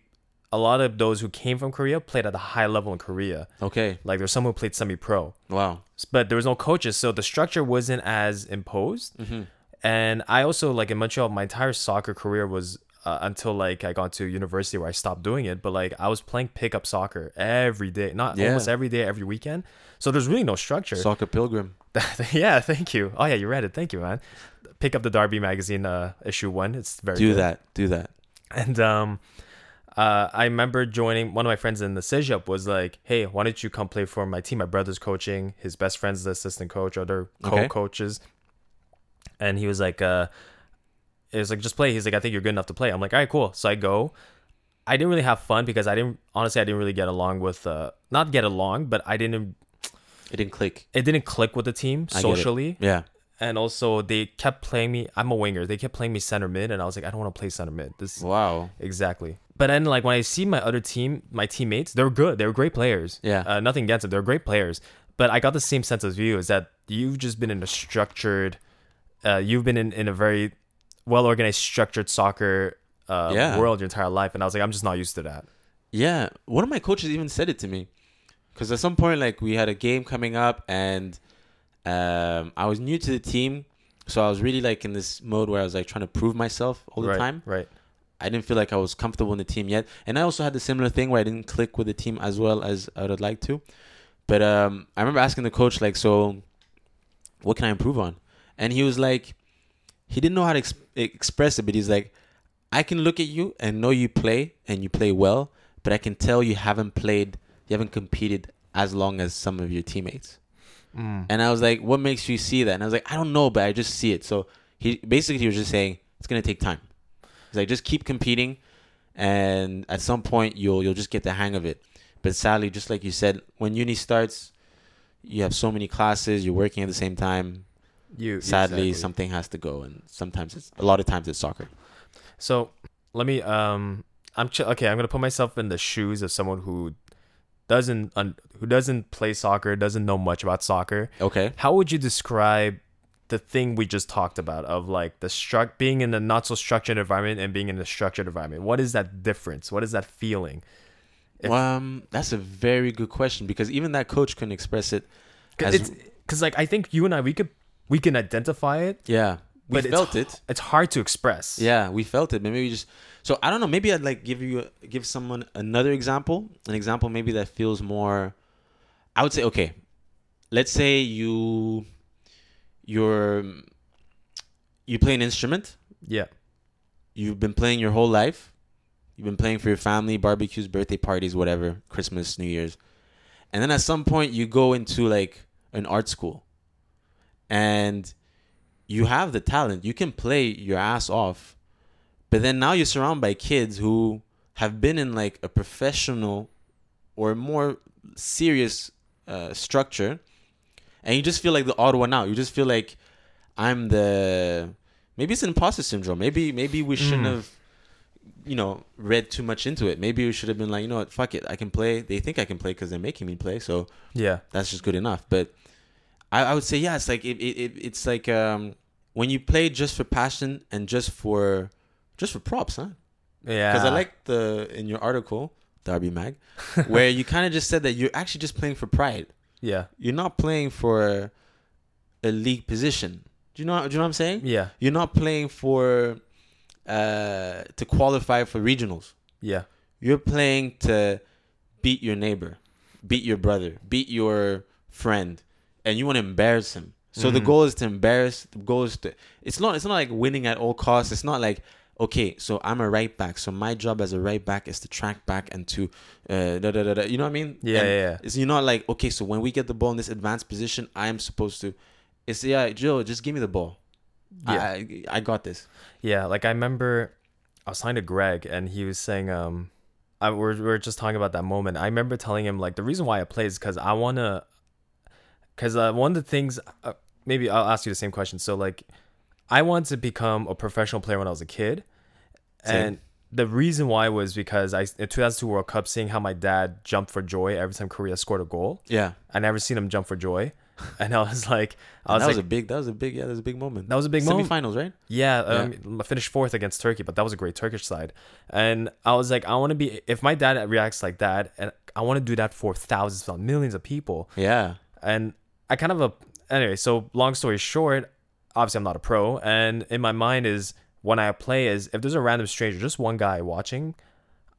a lot of those who came from Korea played at a high level in Korea. Okay. Like there's some who played semi pro, Wow. but there was no coaches, so the structure wasn't as imposed. Mm-hmm. And I also like in Montreal, my entire soccer career was uh, until like I got to university where I stopped doing it. But like I was playing pickup soccer every day, not Yeah. almost every day, every weekend. So there's really no structure. Soccer Pilgrim. yeah, thank you. Oh yeah, you read it. Thank you, man. Pick up the Derby magazine uh, issue one. It's very Do good. that. Do that. And um, uh, I remember joining one of my friends in the CEGEP was like, "Hey, why don't you come play for my team? My brother's coaching. His best friend's the assistant coach, other Okay. co-coaches." And he was like, uh, "It was like just play." He's like, "I think you're good enough to play." I'm like, "All right, cool." So I go. I didn't really have fun because I didn't honestly I didn't really get along with uh not get along, but I didn't It didn't click. it didn't click with the team I get it. socially Yeah. and also they kept playing me I'm a winger. They kept playing me center mid and I was like I don't want to play center mid. This Wow. Exactly. But then, like when I see my other team, my teammates, they're good. They're great players. Yeah. Uh, nothing against them. They're great players. But I got the same sense of view is that you've just been in a structured, uh, you've been in, in a very well organized, structured soccer uh, Yeah. world your entire life. And I was like, I'm just not used to that. Yeah, one of my coaches even said it to me, because at some point, like we had a game coming up, and um, I was new to the team, so I was really like in this mode where I was like trying to prove myself all the right. time. Right. I didn't feel like I was comfortable in the team yet, and I also had the similar thing where I didn't click with the team as well as I would have liked to. But um, I remember asking the coach like, "So, what can I improve on?" And he was like, he didn't know how to ex- express it, but he's like, "I can look at you and know you play and you play well, but I can tell you haven't played, you haven't competed as long as some of your teammates." Mm. And I was like, "What makes you see that?" And I was like, "I don't know, but I just see it." So he basically he was just saying it's gonna take time. He's like, just keep competing, and at some point you'll you'll just get the hang of it. But sadly, just like you said, when uni starts, you have so many classes, you're working at the same time. You Sadly, exactly. something has to go, and sometimes it's a lot of times it's soccer. So let me um I'm ch- okay, I'm going to put myself in the shoes of someone who doesn't un- who doesn't play soccer, doesn't know much about soccer. Okay. How would you describe the thing we just talked about of like the struct being in a not so structured environment and being in a structured environment? What is that difference? What is that feeling? If- um, that's a very good question because even that coach couldn't express it. As- because like I think you and I we could we can identify it, Yeah, we but felt it's, it. It's hard to express. Yeah, we felt it. Maybe we just. So I don't know. Maybe I'd like give you give someone another example. An example maybe that feels more. I would say okay. Let's say you. You're. You play an instrument. Yeah. You've been playing your whole life. You've been playing for your family, barbecues, birthday parties, whatever, Christmas, New Year's, and then at some point you go into like an art school, and you have the talent. You can play your ass off. But then now you're surrounded by kids who have been in like a professional or more serious uh, structure. And you just feel like the odd one out. You just feel like I'm the maybe it's imposter syndrome. Maybe maybe we shouldn't Mm. have you know read too much into it. Maybe we should have been like, you know what, fuck it. I can play. They think I can play because they're making me play. So Yeah. that's just good enough. But I, I would say yeah, it's like it, it, it it's like um when you play just for passion and just for just for props, huh? Yeah. Because I like the in your article, Darby Mag, where you kind of just said that you're actually just playing for pride. Yeah. You're not playing for a league position. Do you know? Do you know what I'm saying? Yeah. You're not playing for uh to qualify for regionals. Yeah. You're playing to beat your neighbor, beat your brother, beat your friend, and you want to embarrass him. So the Mhm. goal is to embarrass. The goal is to. It's not. It's not like winning at all costs. It's not like okay. So I'm a right back. So my job as a right back is to track back and to, uh, da, da, da, da. you know what I mean? Yeah. And yeah. yeah. It's you're not like okay. So when we get the ball in this advanced position, I am supposed to. It's yeah, Joe. Just give me the ball. Yeah. I I got this. Yeah, like I remember I was talking to Greg and he was saying um I we're, we're just talking about that moment. I remember telling him like the reason why I play is cuz I want cuz uh, one of the things uh, maybe I'll ask you the same question. So like I wanted to become a professional player when I was a kid. Same. And the reason why was because I in 2002 World Cup, seeing how my dad jumped for joy every time Korea scored a goal. Yeah. I never seen him jump for joy, and I was like, I was that was was like, a big. That was a big. Yeah, that was a big moment. that was a big moment. Semifinals, right? Yeah, um, I finished fourth against Turkey, but that was a great Turkish side. And I was like, I want to be. If my dad reacts like that, and I want to do that for thousands, millions of people. Yeah. And I kind of a anyway. So long story short, obviously I'm not a pro, and in my mind is when I play is if there's a random stranger, just one guy watching.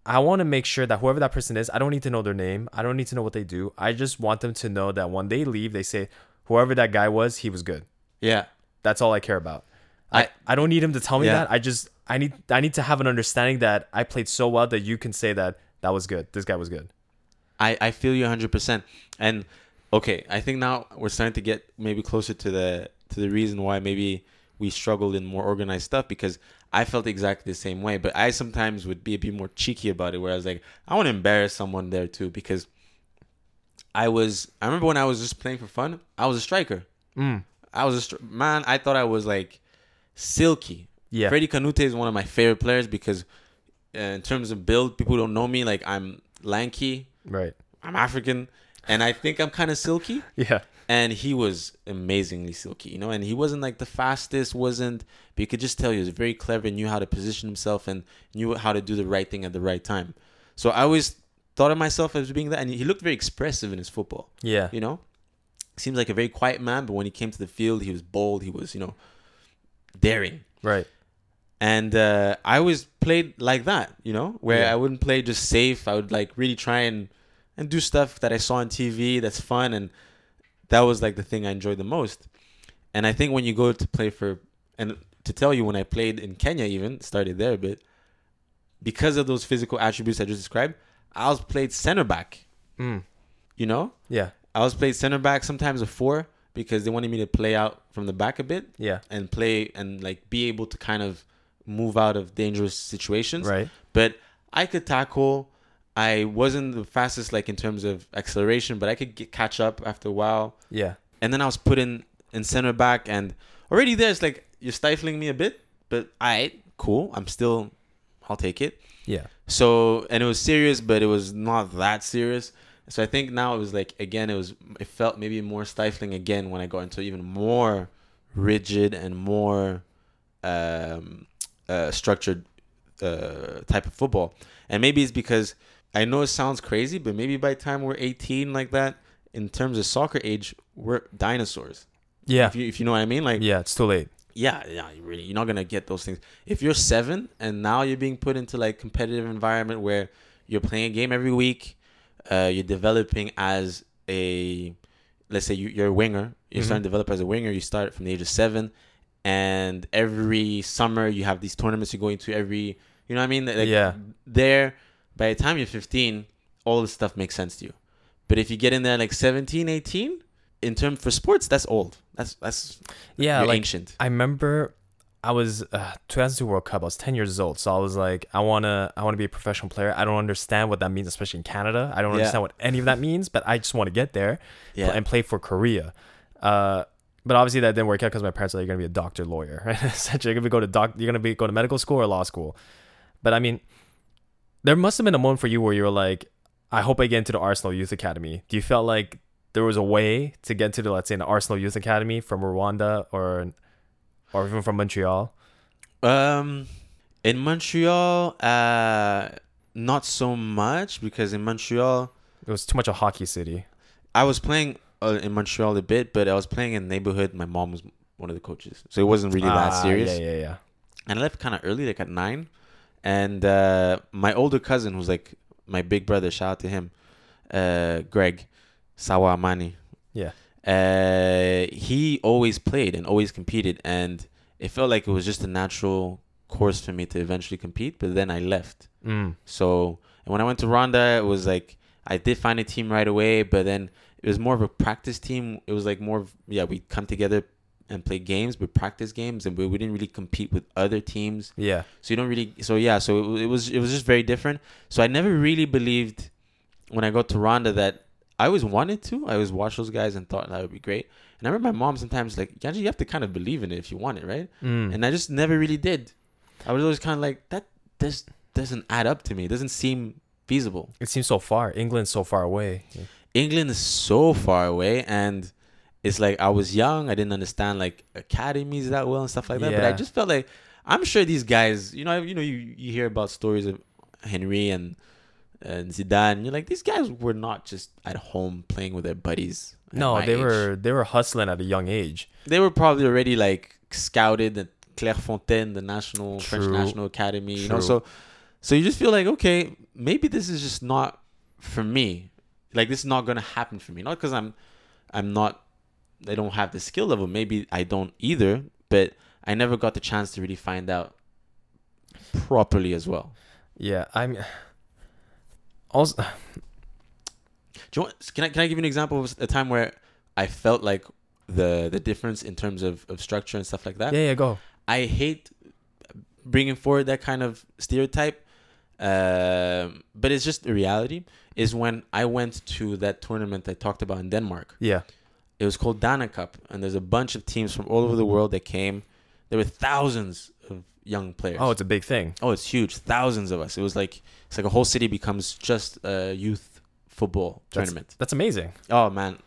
I want to make sure that whoever that person is, I don't need to know their name. I don't need to know what they do. I just want them to know that when they leave, they say, whoever that guy was, he was good. Yeah. That's all I care about. I, I- don't need him to tell me Yeah. that. I just I need I need to have an understanding that I played so well that you can say that that was good. This guy was good. I, I feel you 100% and okay i think now we're starting to get maybe closer to the to the reason why maybe we struggled in more organized stuff because i felt exactly the same way but i sometimes would be a bit more cheeky about it where i was like i want to embarrass someone there too because i was i remember when i was just playing for fun i was a striker Mm. i was a stri- man i thought i was like silky Yeah. Freddie Kanouté is one of my favorite players because uh, in terms of build people don't know me like i'm lanky Right. I'm African, and I think I'm kind of silky. Yeah. And he was amazingly silky, you know. And he wasn't like the fastest, wasn't, but you could just tell he was very clever, knew how to position himself, and knew how to do the right thing at the right time. So I always thought of myself as being that, and he looked very expressive in his football, Yeah. you know. Seems like a very quiet man, but when he came to the field, he was bold. He was, you know, daring. Right. And uh, I always played like that, you know, where Yeah. I wouldn't play just safe. I would like really try and and do stuff that I saw on TV that's fun, and that was like the thing I enjoyed the most. And I think when you go to play for, and to tell you when I played in Kenya, even started there a bit, because of those physical attributes I just described, I was played center back. Mm. You know, Yeah. I was played center back sometimes a four because they wanted me to play out from the back a bit Yeah. and play and like be able to kind of move out of dangerous situations. Right. But I could tackle. I wasn't the fastest like in terms of acceleration, but I could get, catch up after a while. Yeah. And then I was put in in center back, and already there it's like you're stifling me a bit. But I cool. I'm still. I'll take it. Yeah. So and it was serious, but it was not that serious. So I think now it was like again, it was it felt maybe more stifling again when I got into even more rigid and more um, uh, structured uh, type of football. And maybe it's because I know it sounds crazy, but maybe by the time we're 18 like that, in terms of soccer age, we're dinosaurs. Yeah. If you if you know what I mean, like Yeah. It's too late. yeah, yeah, you really, you're not gonna get those things. If you're seven and now you're being put into like competitive environment where you're playing a game every week, uh, you're developing as a, let's say you, you're a winger, you're Mhm. starting to develop as a winger. You start from the age of seven, and every summer you have these tournaments you're going to every, you know what I mean? Like, Yeah. There, by the time you're 15, all this stuff makes sense to you. But if you get in there like 17, 18, in term for sports, that's old. That's that's Yeah. like ancient. I remember I was uh, 2002 World Cup. I was 10 years old, so I was like, I wanna, I wanna be a professional player. I don't understand what that means, especially in Canada. I don't Yeah. understand what any of that means, but I just want to get there Yeah. and play for Korea. Uh, but obviously that didn't work out because my parents said you're gonna be a doctor, lawyer. Right? Essentially, you're gonna be go to doc, you're gonna be go to medical school or law school. But I mean, there must have been a moment for you where you were like, I hope I get into the Arsenal Youth Academy. Do you felt like there was a way to get to the, let's say, an Arsenal Youth Academy from Rwanda or, or even from Montreal? Um, in Montreal, uh, not so much because in Montreal, It was too much a hockey city. I was playing uh, in Montreal a bit, but I was playing in neighborhood. My mom was one of the coaches, so it wasn't really that Ah, serious. Yeah, yeah, yeah. And I left kind of early, like at nine. And uh, my older cousin, who's like my big brother, shout out to him, uh, Greg Sawamani. Yeah. Uh, he always played and always competed, and it felt like it was just a natural course for me to eventually compete. But then I left. Mm. So and when I went to Rwanda, it was like I did find a team right away, but then it was more of a practice team. It was like more of yeah, we come together and play games, but practice games, and we, we didn't really compete with other teams. Yeah. So you don't really. So yeah. So it, it was it was just very different. So I never really believed when I got to Rwanda that I always wanted to. I always watched those guys and thought that would be great. And I remember my mom sometimes like, yeah, you have to kind of believe in it if you want it, right? Mm. And I just never really did. I was always kind of like that. There's doesn't add up to me. It doesn't seem feasible. It seems so far. England's so far away. England is so far away and it's like I was young, I didn't understand like academies that well and stuff like that. But I just felt like I'm sure these guys, you know, you know, you, you hear about stories of Henry and and Zidane. You're like these guys were not just at home playing with their buddies. No, they age. were they were hustling at a young age. They were probably already like scouted at Clairefontaine, the national French national academy. You know, so so you just feel like okay, maybe this is just not for me. Like this is not gonna happen for me. Not because I'm I'm not I don't have the skill level. Maybe I don't either. But I never got the chance to really find out properly as well. Yeah, I'm also want, can I can I give you an example of a time where I felt like the the difference in terms of, of structure and stuff like that? yeah, yeah, go. I hate bringing forward that kind of stereotype, um, but it's just the reality. Is when I went to that tournament I talked about in Denmark. Yeah. It was called Dana Cup, and there's a bunch of teams from all over the world that came. There were thousands of young players. Oh, it's a big thing. oh, it's huge! Thousands of us. It was like it's like a whole city becomes just a youth football tournament. That's amazing. Oh man,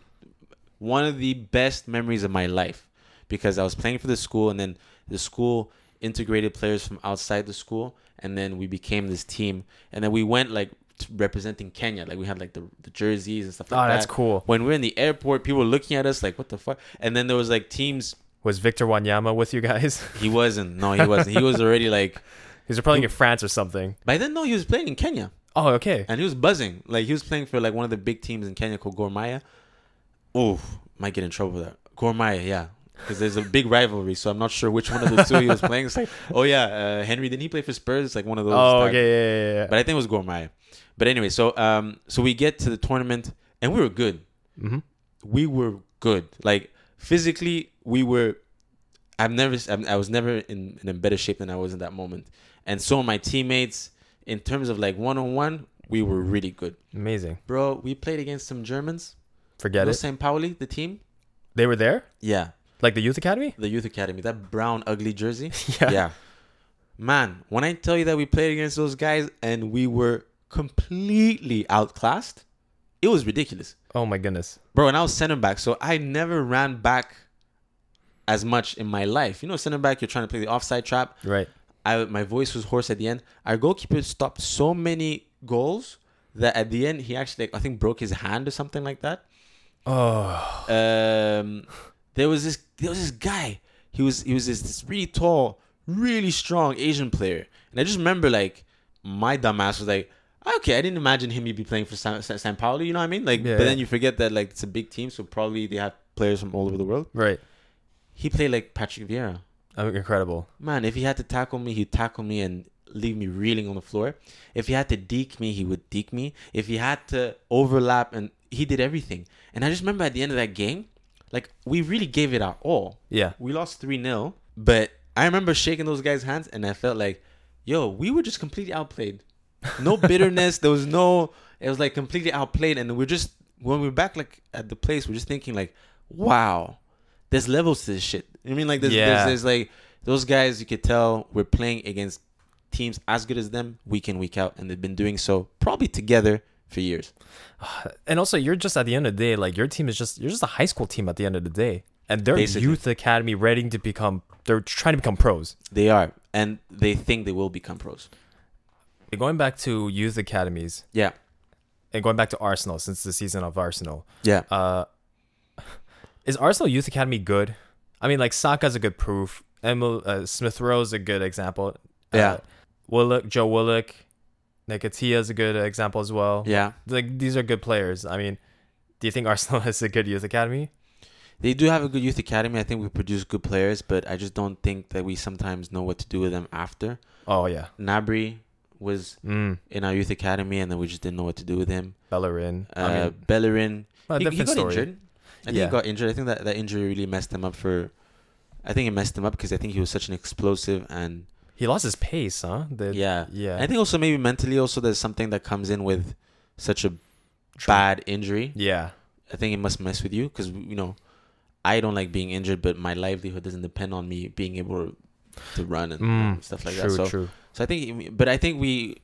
one of the best memories of my life because I was playing for the school and then the school integrated players from outside the school and then we became this team and then we went like representing Kenya like we had like the, the jerseys and stuff Oh, like that's cool. When we we're in the airport, people were looking at us like, "What the fuck?" And then there was like teams. Was Victor Wanyama with you guys? He wasn't. No, he wasn't. He was already like. He was probably in France or something. By then, no, he was playing in Kenya. Oh, okay. and he was buzzing. Like he was playing for like one of the big teams in Kenya called Gor Mahia. Oh, might get in trouble with that. Gor Mahia, yeah, because there's a big rivalry. So I'm not sure which one of the two he was playing. It's like, oh yeah, uh, Henry didn't he play for Spurs? It's like one of those. Oh, okay, yeah, yeah, yeah. But I think it was Gor Mahia. But anyway, so um, so we get to the tournament and we were good. mm-hmm. We were good. Like physically, we were. I've never. I was never in, in a better shape than I was in that moment. And so my teammates, in terms of like one on one, we were really good. Amazing. Bro, we played against some Germans. Forget know it. St. Pauli, the team. They were there, Yeah, like the youth academy. the youth academy. That brown ugly jersey. Yeah. yeah. Man, when I tell you that we played against those guys and we were completely outclassed, it was ridiculous, Oh my goodness. bro. And I was center back, so I never ran back as much in my life. You know, center back, you're trying to play the offside trap. Right. I my voice was hoarse at the end. Our goalkeeper stopped so many goals that at the end he actually I think broke his hand or something like that. Oh. um, there was this there was this guy. He was he was this, this really tall, really strong Asian player, and I just remember like my dumbass was like, okay, I didn't imagine him to be playing for San, San, Paulo. You know what I mean? Like, Yeah. but then you forget that like it's a big team, so probably they have players from all over the world. Right. He played like Patrick Vieira. Oh, incredible. Man, if he had to tackle me, he'd tackle me and leave me reeling on the floor. If he had to deke me, he would deke me. If he had to overlap, and he did everything. And I just remember at the end of that game, like we really gave it our all. Yeah. We lost 3 0, but I remember shaking those guys' hands and I felt like, yo, we were just completely outplayed. No bitterness. there was no, it was like completely outplayed. And we're just, when we're back like at the place, we're just thinking like, wow, there's levels to this shit. You know what I mean? Like, there's, Yeah. there's, there's like, those guys, you could tell we're playing against teams as good as them week in, week out. And they've been doing so probably together for years. And also, you're just at the end of the day, like your team is just you're just a high school team at the end of the day, and they're Basically. youth academy, ready to become. They're trying to become pros. They are. And they think they will become pros. Going back to youth academies Yeah. and going back to Arsenal since the season of Arsenal, Yeah. uh, is Arsenal youth academy good? I mean, like Saka's a good proof. Emil uh, Smith Rowe's a good example. Yeah. Uh, Willock, Joe Willock, Nketiah's a good example as well. Yeah. Like these are good players. I mean, do you think Arsenal has a good youth academy? They do have a good youth academy. I think we produce good players, but I just don't think that we sometimes know what to do with them after. Oh yeah. Gnabry was Mm. in our youth academy, and then we just didn't know what to do with him. Bellerin. Uh, I mean, Bellerin, a he, he got story. injured. I think Yeah. he got injured. I think that, that injury really messed him up for. I think it messed him up because I think he was such an explosive and He lost his pace, huh? The, yeah. Yeah. I think also maybe mentally also there's something that comes in with such a bad injury. yeah. I think it must mess with you because you know I don't like being injured, but my livelihood doesn't depend on me being able to run and Mm, stuff like true, that. So true. So I think, but I think we,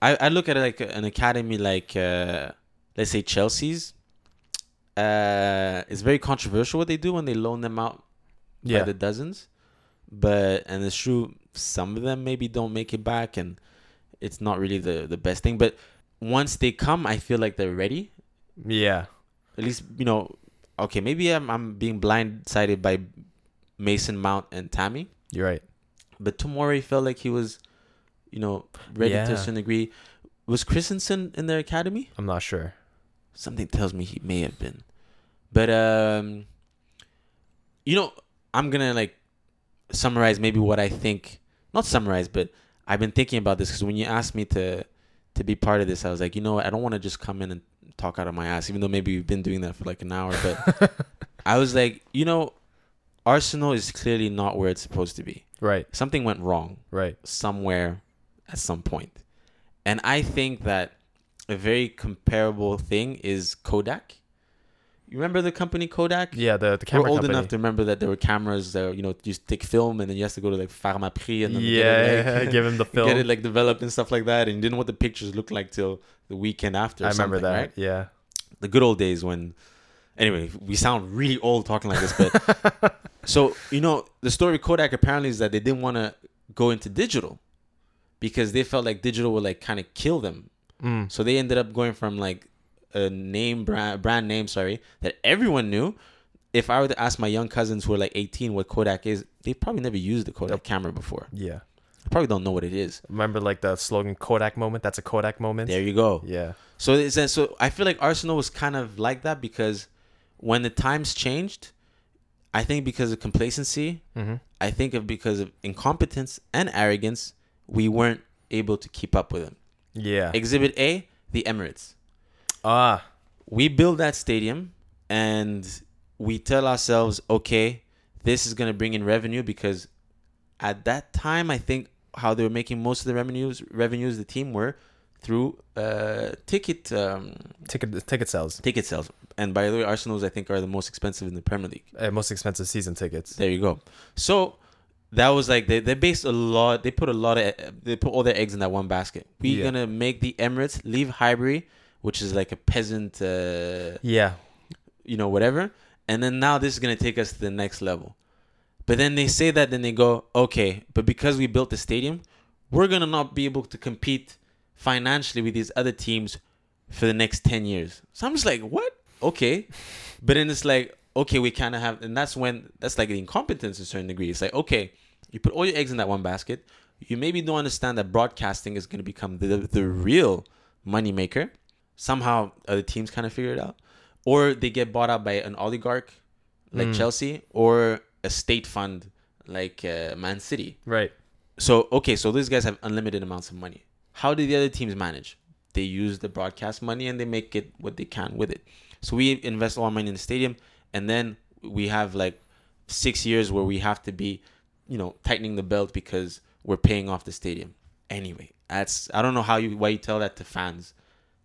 I, I look at it like an academy like, uh, let's say Chelsea's. Uh, it's very controversial what they do when they loan them out Yeah. by the dozens, but and it's true some of them maybe don't make it back, and it's not really the the best thing. But once they come, I feel like they're ready. yeah. At least you know, okay, maybe I'm I'm being blindsided by Mason Mount and Tammy. You're right. but Tomori felt like he was, you know, ready to Yeah. a certain degree. Was Christensen in their academy? I'm not sure. Something tells me he may have been, but um, you know, I'm gonna like summarize maybe what I think. Not summarize, but I've been thinking about this because when you asked me to to be part of this, I was like, you know what, I don't want to just come in and talk out of my ass, even though maybe we've been doing that for like an hour. But I was like, you know, Arsenal is clearly not where it's supposed to be. Right. Something went wrong Right. somewhere at some point. And I think that a very comparable thing is Kodak. You remember the company Kodak? Yeah. The the We're old company. enough to remember that there were cameras that you know you take film and then you have to go to like Pharmaprix and then yeah. get it, like, give him the film. get it like developed and stuff like that, and you didn't know what the pictures looked like till the weekend after. or I remember that. Right? Yeah. The good old days when. Anyway, we sound really old talking like this, but so you know the story of Kodak apparently is that they didn't want to go into digital because they felt like digital would like kind of kill them. Mm. So they ended up going from like a name brand brand name, sorry, that everyone knew. If I were to ask my young cousins who are like 18 what Kodak is, they probably never used the Kodak camera before. Yeah. Probably don't know what it is. Remember like the slogan Kodak moment? That's a Kodak moment. There you go. Yeah. So it's so I feel like Arsenal was kind of like that because when the times changed, I think because of complacency, Mm-hmm. I think of because of incompetence and arrogance, we weren't able to keep up with them. Yeah. Exhibit A, the Emirates. Ah. We build that stadium and we tell ourselves, okay, this is going to bring in revenue because at that time, I think how they were making most of the revenues, revenues the team were through uh, ticket um, Ticket ticket sales. ticket sales. And by the way, Arsenal's I think are the most expensive in the Premier League. Uh, most expensive season tickets. There you go. So that was like they they based a lot. They put a lot of they put all their eggs in that one basket. We're Yeah. gonna make the Emirates leave Highbury, which is like a peasant, uh, Yeah. you know, whatever. And then now this is gonna take us to the next level. But then they say that, then they go, okay, but because we built the stadium, we're gonna not be able to compete financially with these other teams for the next ten years. So I'm just like, what? Okay, but then it's like, okay, we kind of have, and that's when that's like the incompetence to a certain degree. It's like, okay, you put all your eggs in that one basket. You maybe don't understand that broadcasting is going to become the the real moneymaker. Somehow, other teams kind of figure it out, or they get bought out by an oligarch like Mm. Chelsea, or a state fund like uh, Man City. Right. So okay, so these guys have unlimited amounts of money. How do the other teams manage? They use the broadcast money and they make it what they can with it. So we invest all our money in the stadium, and then we have like six years where we have to be, you know, tightening the belt because we're paying off the stadium. Anyway, that's I don't know how you why you tell that to fans.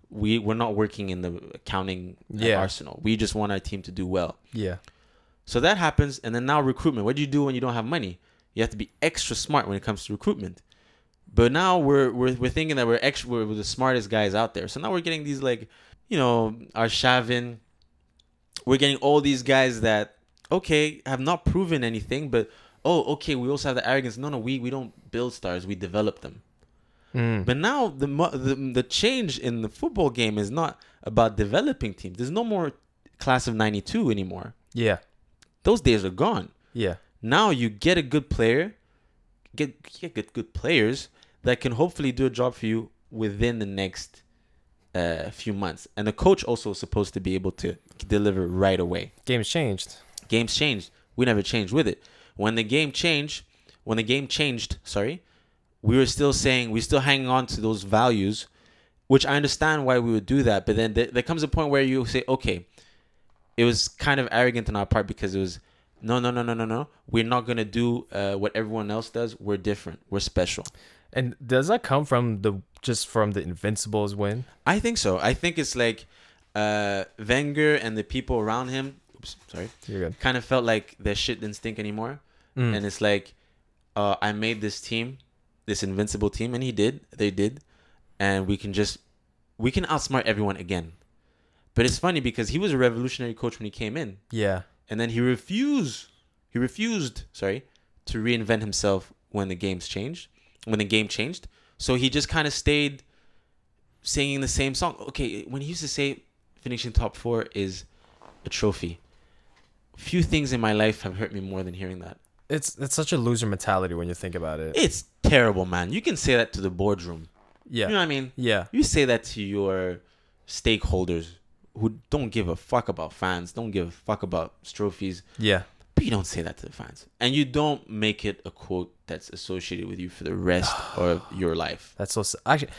We we're not working in the accounting Yeah. Arsenal. We just want our team to do well. Yeah. So that happens, and then now recruitment. What do you do when you don't have money? You have to be extra smart when it comes to recruitment. But now we're we're, we're thinking that we're extra we're, we're the smartest guys out there. So now we're getting these like, you know, Arshavin. We're getting all these guys that okay have not proven anything, but oh okay we also have the arrogance. No no we we don't build stars, we develop them. Mm. But now the, the the change in the football game is not about developing teams. There's no more class of '92 anymore. Yeah. Those days are gone. Yeah. Now you get a good player, get get good good players that can hopefully do a job for you within the next uh, few months. And the coach also is supposed to be able to deliver right away. Game's changed. Games changed. We never changed with it. When the game changed, when the game changed, sorry, we were still saying we're still hanging on to those values, which I understand why we would do that. But then there, there comes a point where you say, okay, it was kind of arrogant on our part because it was no, no, no, no, no, no. We're not gonna do uh, what everyone else does. We're different. We're special. And does that come from the just from the Invincibles win? I think so. I think it's like uh, Wenger and the people around him. Oops, sorry. You're good. Kind of felt like their shit didn't stink anymore. Mm. and it's like uh, I made this team this invincible team, and he did. They did, and we can just we can outsmart everyone again. But it's funny because he was a revolutionary coach when he came in, Yeah. and then he refused. He refused. Sorry, to reinvent himself when the games changed. When the game changed, so he just kind of stayed singing the same song. Okay, when he used to say finishing top four is a trophy. Few things in my life have hurt me more than hearing that. It's it's such a loser mentality when you think about it. It's terrible, man. You can say that to the boardroom. Yeah. You know what I mean? Yeah. You say that to your stakeholders who don't give a fuck about fans, don't give a fuck about trophies, Yeah. but you don't say that to the fans. And you don't make it a quote that's associated with you for the rest of your life. That's so actually.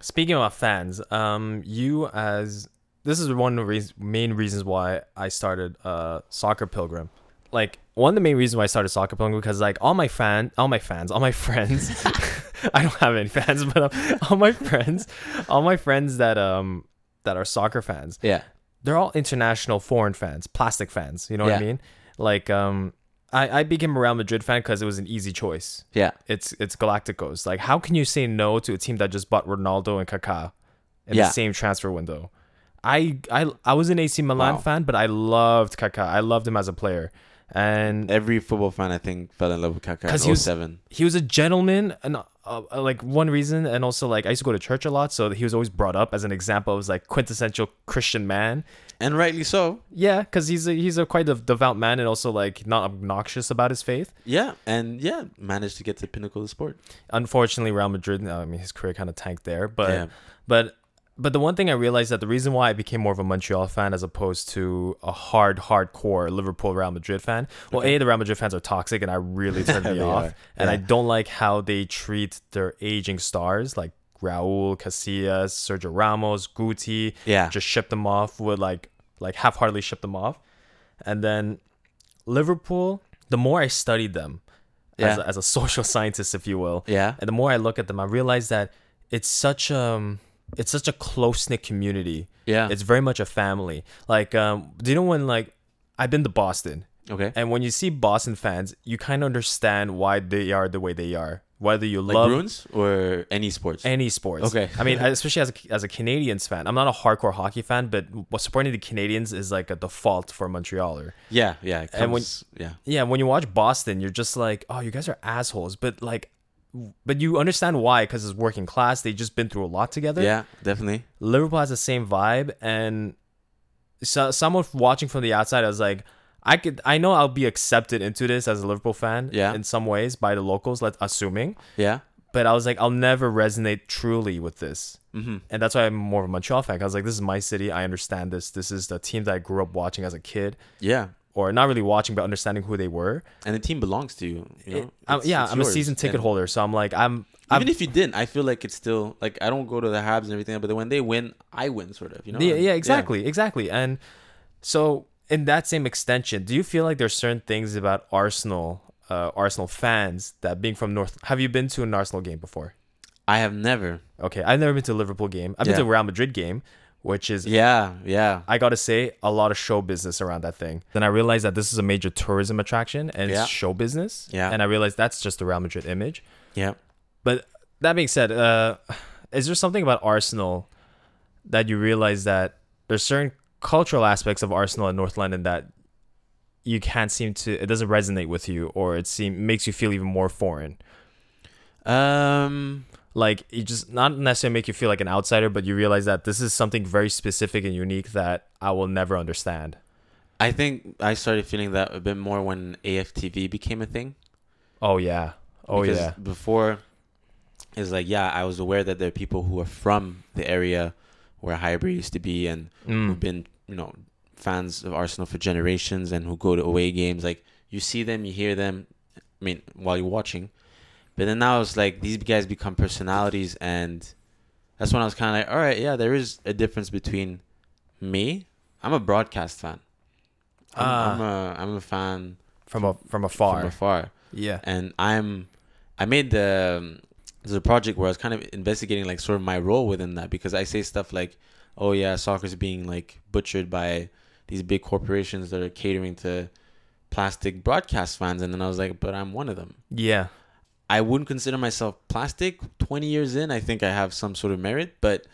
Speaking about fans, um, you as this is one of the reas- main reasons why I started uh soccer pilgrim. Like one of the main reasons why I started Soccer Pilgrim because like all my fan, all my fans, all my friends. I don't have any fans, but um, all my friends, all my friends that um that are soccer fans, Yeah. they're all international foreign fans, plastic fans. You know what I mean? Like um, I I became a Real Madrid fan because it was an easy choice Yeah. it's it's Galacticos. Like, how can you say no to a team that just bought Ronaldo and Kaká in Yeah. the same transfer window? I I I was an AC Milan Wow. fan, but I loved Kaká. I loved him as a player, and Every football fan, I think, fell in love with Kaká 'Cause in he was- 07. he was a gentleman and uh, uh, like one reason and also like i used to go to church a lot so he was always brought up as an example of like quintessential christian man And rightly so. yeah because he's a he's a quite a devout man and also like not obnoxious about his faith Yeah. And yeah, managed to get to the pinnacle of the sport. unfortunately real madrid i mean his career kind of tanked there but Yeah. but but the one thing i realized that the reason why i became more of a montreal fan as opposed to a hard hardcore liverpool real madrid fan well a the real madrid fans are toxic and i really turned me off are. and i don't like how they treat their aging stars like Raul, Casillas, Sergio Ramos, Guti, Yeah. just ship them off would like like half-heartedly ship them off and then liverpool the more i studied them as, Yeah. a, as a social scientist if you will Yeah. and the more i look at them i realize that it's such um it's such a close-knit community Yeah. it's very much a family like um do you know when like i've been to boston okay. and when you see boston fans you kind of understand why they are the way they are whether you Like love Bruins or any sports? any sports. Okay. I mean, especially as a, as a Canadiens fan, I'm not a hardcore hockey fan, but supporting the Canadiens is like a default for a Montrealer. yeah. Yeah. It And when- yeah. Yeah, when you watch Boston, you're just like, oh, you guys are assholes, but like, but you understand why because it's working class. They've just been through a lot together. Yeah. Definitely. Liverpool has the same vibe, and so someone watching from the outside, I was like, I could, I know I'll be accepted into this as a Liverpool fan, Yeah. in some ways by the locals, let assuming. Yeah. But I was like, I'll never resonate truly with this. Mm-hmm. And that's why I'm more of a Montreal fan. I was like, this is my city. I understand this. This is the team that I grew up watching as a kid, Yeah. Or not really watching, but understanding who they were. And the team belongs to you. you know? I'm- yeah, I'm a season ticket And holder, so I'm like, I'm. I'm Even if you didn't, I feel like it's still like I don't go to the Habs and everything, but when they win, I win, sort of. You know? yeah, yeah, exactly, exactly. And so, in that same extension, do you feel like there's certain things about Arsenal, uh, Arsenal fans that being from North? Have you been to an Arsenal game before? I have never. Okay, I've never been to a Liverpool game. I've been to a Real Madrid game, which is Yeah. Yeah. I gotta say, a lot of show business around that thing. Then I realized that this is a major tourism attraction and Yeah. it's show business. Yeah. And I realized that's just the Real Madrid image. Yeah. But that being said, uh, is there something about Arsenal that you realize that there's certain cultural aspects of Arsenal in North London that you can't seem to it doesn't resonate with you or it seem makes you feel even more foreign. Um. Like it just not necessarily make you feel like an outsider, but you realize that this is something very specific and unique that I will never understand. I think I started feeling that a bit more when AFTV became a thing. Oh yeah. Oh because yeah. Before, it's like yeah, I was aware that there are people who are from the area where Highbury used to be and who've Mm. been you know fans of Arsenal for generations and who go to away games. Like you see them, you hear them. I mean, while you're watching, but then now it's like these guys become personalities, and that's when I was kind of like, all right, yeah, there is a difference between me. I'm a broadcast fan. I'm, Ah. I'm a I'm a fan From a from afar. from afar yeah. and I'm I made the there's a project where I was kind of investigating like sort of my role within that because I say stuff like, oh yeah, soccer's being like butchered by these big corporations that are catering to plastic broadcast fans, and then I was like, but I'm one of them. Yeah. I wouldn't consider myself plastic. 20 years in, I think I have some sort of merit, but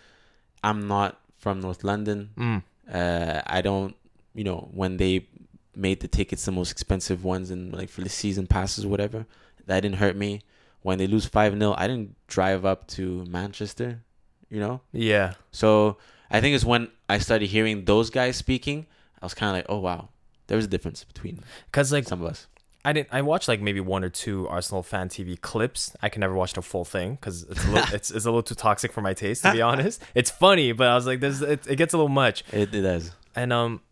I'm not from North London. Mm. Uh, I don't, you know, when they made the tickets the most expensive ones and like for the season passes or whatever, that didn't hurt me. When they lose 5 0, I didn't drive up to Manchester, you know? Yeah. So I think it's when I started hearing those guys speaking, I was kind of like, oh, wow, there's a difference between Cause like some of us. I didn't. I watched like maybe one or two Arsenal fan TV clips. I can never watch the full thing because it's a little, it's, it's a little too toxic for my taste. To be honest, it's funny, but I was like, "There's it, it gets a little much." It, it does. And um,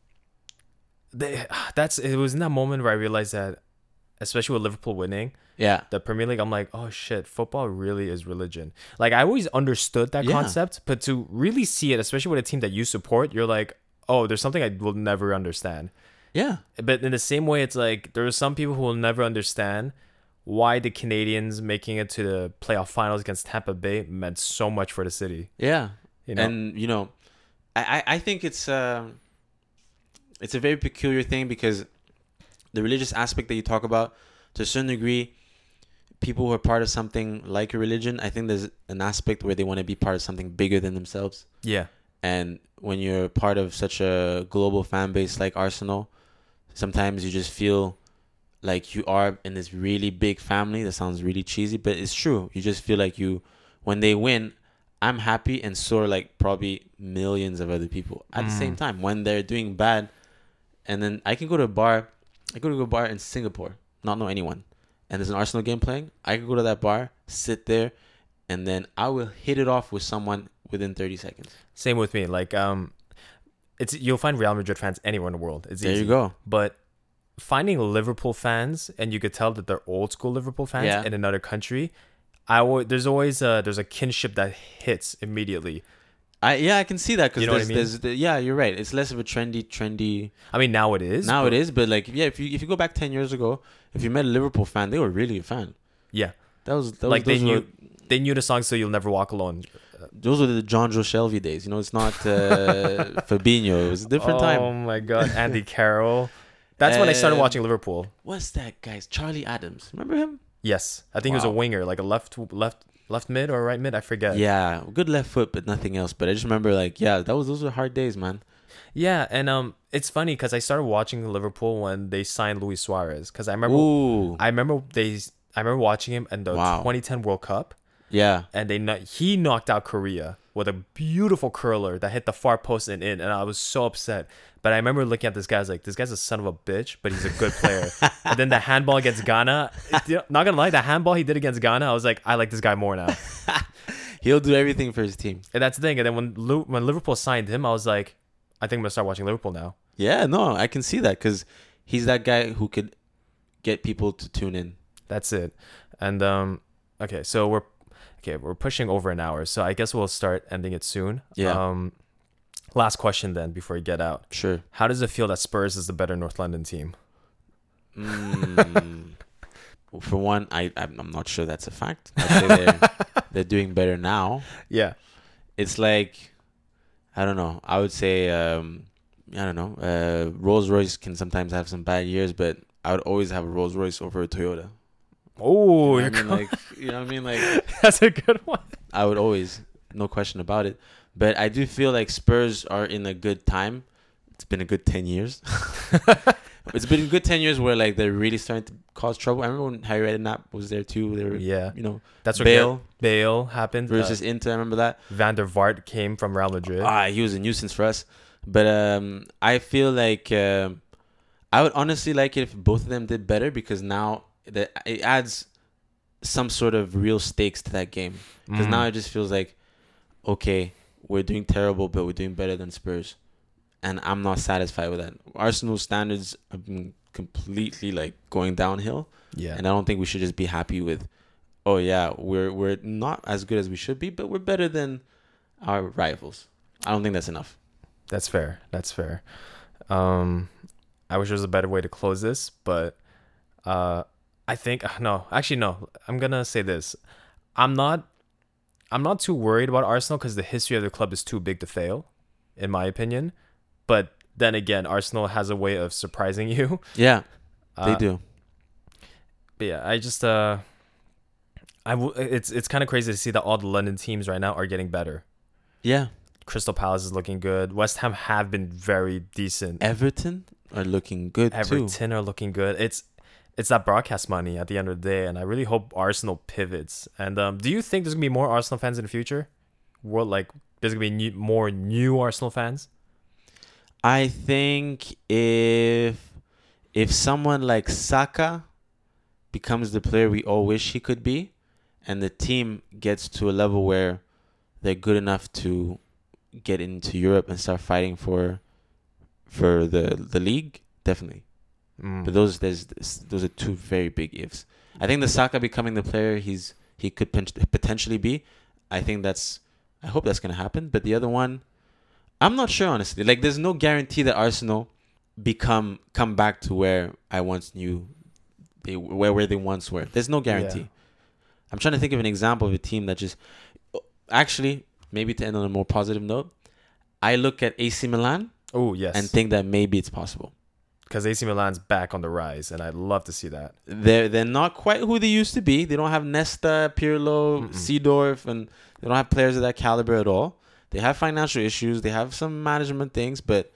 they, that's it was in that moment where I realized that, especially with Liverpool winning Yeah. the Premier League, I'm like, oh shit, football really is religion. Like I always understood that Yeah. concept, but to really see it, especially with a team that you support, you're like, oh, there's something I will never understand. Yeah. But in the same way, it's like there are some people who will never understand why the Canadiens making it to the playoff finals against Tampa Bay meant so much for the city. Yeah. You know, And you know, I I, I think it's uh, it's a very peculiar thing because the religious aspect that you talk about, to a certain degree, people who are part of something like a religion, I think there's an aspect where they want to be part of something bigger than themselves. yeah, And when you're part of such a global fan base like Arsenal, sometimes you just feel like you are in this really big family. That sounds really cheesy, but it's true. You just feel like you, when they win, I'm happy, and so are like probably millions of other people at the same Mm. time. When they're doing bad, and then I can go to a bar, I go to a bar in Singapore, not know anyone, and there's an Arsenal game playing. I can go to that bar, sit there, and then I will hit it off with someone within 30 seconds. same with me. Like, um, it's you'll find Real Madrid fans anywhere in the world. It's There easy. you go. But finding Liverpool fans, and you could tell that they're old school Liverpool fans Yeah. in another country. I there's always a, there's a kinship that hits immediately. I yeah, I can see that because You know what I there's, mean? there's the, yeah, you're right. It's less of a trendy, trendy I mean, now it is. now but- it is, but like yeah, if you if you go back ten years ago, if you met a Liverpool fan, they were really a fan. Yeah, That was that like was, they knew were they knew the song "So You'll Never Walk Alone." Those were the John Joe Shelby days. You know, it's not uh, Fabinho. It was a different oh time. Oh my god, Andy Carroll. That's when I started Um, watching Liverpool. What's that guy's Charlie Adams? Remember him? Yes, I think he was a winger, like a left left left mid or right mid. I forget. Yeah, good left foot, but nothing else. But I just remember like yeah, that was those were hard days, man. Yeah, and um, it's funny because I started watching Liverpool when they signed Luis Suarez. Because I remember, Ooh, I remember they, I remember watching him in the Wow. 2010 World Cup, yeah, and they he knocked out Korea with a beautiful curler that hit the far post and in, and I was so upset. But I remember looking at this guy, I was like, this guy's a son of a bitch, but he's a good player. and then the handball against Ghana, not gonna lie, the handball he did against Ghana, I was like, I like this guy more now. he'll do everything for his team. And that's the thing. And then when Lu- when Liverpool signed him, I was like, I think I'm gonna start watching Liverpool now. Yeah, no, I can see that because he's that guy who could get people to tune in. That's it. And um, okay, so we're okay. We're pushing over an hour, so I guess we'll start ending it soon. Yeah. Um, last question then before we get out. Sure. How does it feel that Spurs is the better North London team? Mm, for one, I I'm, I'm not sure that's a fact. They're they're doing better now. Yeah. It's like I don't know. I would say um, I don't know. Uh, Rolls Royce can sometimes have some bad years, but I would always have a Rolls Royce over a Toyota. Oh, you you're know what I mean? like you know what I mean? Like that's a good one. I would always, no question about it. But I do feel like Spurs are in a good time. It's been a good ten years. it's been a good ten years where like they're really starting to cause trouble. I remember when Harry Redknapp was there too. They were, Yeah, you know, that's what Bale Bale happened. versus uh, Inter. I remember that. Van der Vaart came from Real Madrid. Ah, he was a nuisance for us. But um, I feel like um, I would honestly like it if both of them did better because now that it adds some sort of real stakes to that game. Because Mm. now it just feels like, okay, we're doing terrible, but we're doing better than Spurs, and I'm not satisfied with that. Arsenal standards have been completely like going downhill, yeah, and I don't think we should just be happy with, oh yeah, we're we're not as good as we should be, but we're better than our rivals. I don't think that's enough. That's fair. That's fair. Um, I wish there was a better way to close this, but uh, I think no. Actually, no. I'm gonna say this. I'm not. I'm not too worried about Arsenal because the history of the club is too big to fail, in my opinion. But then again, Arsenal has a way of surprising you. Yeah, they Uh, do. But yeah, I just uh, I w- it's it's kind of crazy to see that all the London teams right now are getting better. Yeah. Crystal Palace is looking good. West Ham have been very decent. Everton are looking good too. Everton are looking good. It's it's that broadcast money at the end of the day, and I really hope Arsenal pivots. And um, do you think there's gonna be more Arsenal fans in the future? What like there's gonna be new, more new Arsenal fans? I think if if someone like Saka becomes the player we all wish he could be, and the team gets to a level where they're good enough to get into Europe and start fighting for for the the league, definitely. Mm. But those there's those are two very big ifs. I think the Saka becoming the player he's he could potentially be. I think that's I hope that's gonna happen. But the other one, I'm not sure honestly. Like there's no guarantee that Arsenal become come back to where I once knew they where where they once were. There's no guarantee. Yeah. I'm trying to think of an example of a team that just actually maybe to end on a more positive note. I look at AC Milan oh yes, and think that maybe it's possible. Because AC Milan's back on the rise, and I'd love to see that. they're they're not quite who they used to be. They don't have Nesta, Pirlo. Seedorf, and they don't have players of that caliber at all. They have financial issues. They have some management things, but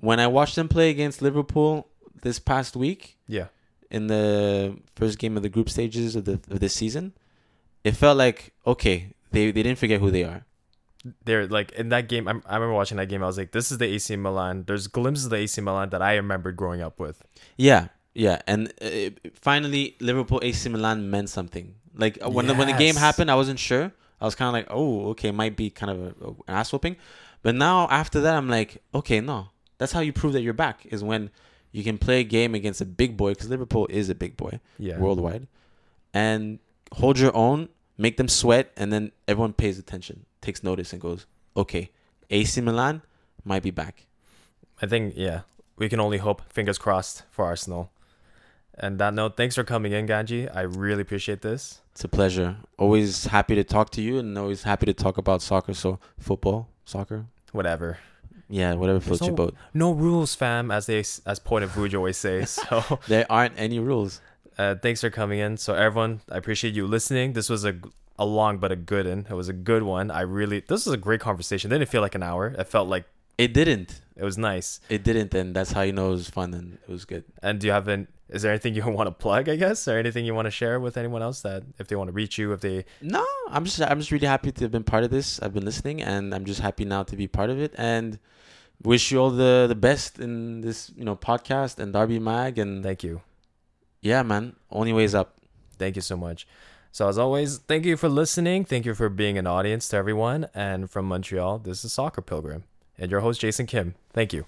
when I watched them play against Liverpool this past week Yeah, in the first game of the group stages of the of this season, it felt like okay, they they didn't forget who they are. They're like in that game. I'm, I remember watching that game. I was like, this is the AC Milan. There's glimpses of the AC Milan that I remembered growing up with. Yeah, yeah, and uh, finally Liverpool AC Milan meant something. Like uh, when the, when the game happened, I wasn't sure. I was kind of like, oh, okay, might be kind of a, a- an ass whooping. But now after that, I'm like, okay, no, that's how you prove that you're back is when you can play a game against a big boy because Liverpool is a big boy Yeah, worldwide, and hold your own, make them sweat, and then everyone pays attention, takes notice, and goes, okay, AC Milan might be back. I think yeah, we can only hope. Fingers crossed for Arsenal. And that note, thanks for coming in, Ganji. I really appreciate this. It's a pleasure. Always happy to talk to you, and always happy to talk about soccer. So football, soccer, Whatever. yeah, whatever floats There's your no- boat. No rules, fam, as they as Point of Vuj always say. So There aren't any rules. uh, thanks for coming in. So everyone, I appreciate you listening. This was a a long but a good one. It was a good one. I really this was a great conversation. It didn't feel like an hour. It felt like It didn't. it was nice. It didn't, and that's how you know it was fun and it was good. And do you have an is there anything you want to plug, I guess, or anything you want to share with anyone else that if they want to reach you, if they No, I'm just I'm just really happy to have been part of this. I've been listening, and I'm just happy now to be part of it. And wish you all the the best in this you know podcast and Darby Mag. And thank you. yeah, man, only ways up. Thank you so much. So as always, thank you for listening. Thank you for being an audience to everyone. And from Montreal, this is Soccer Pilgrim and your host Jason Kim. Thank you.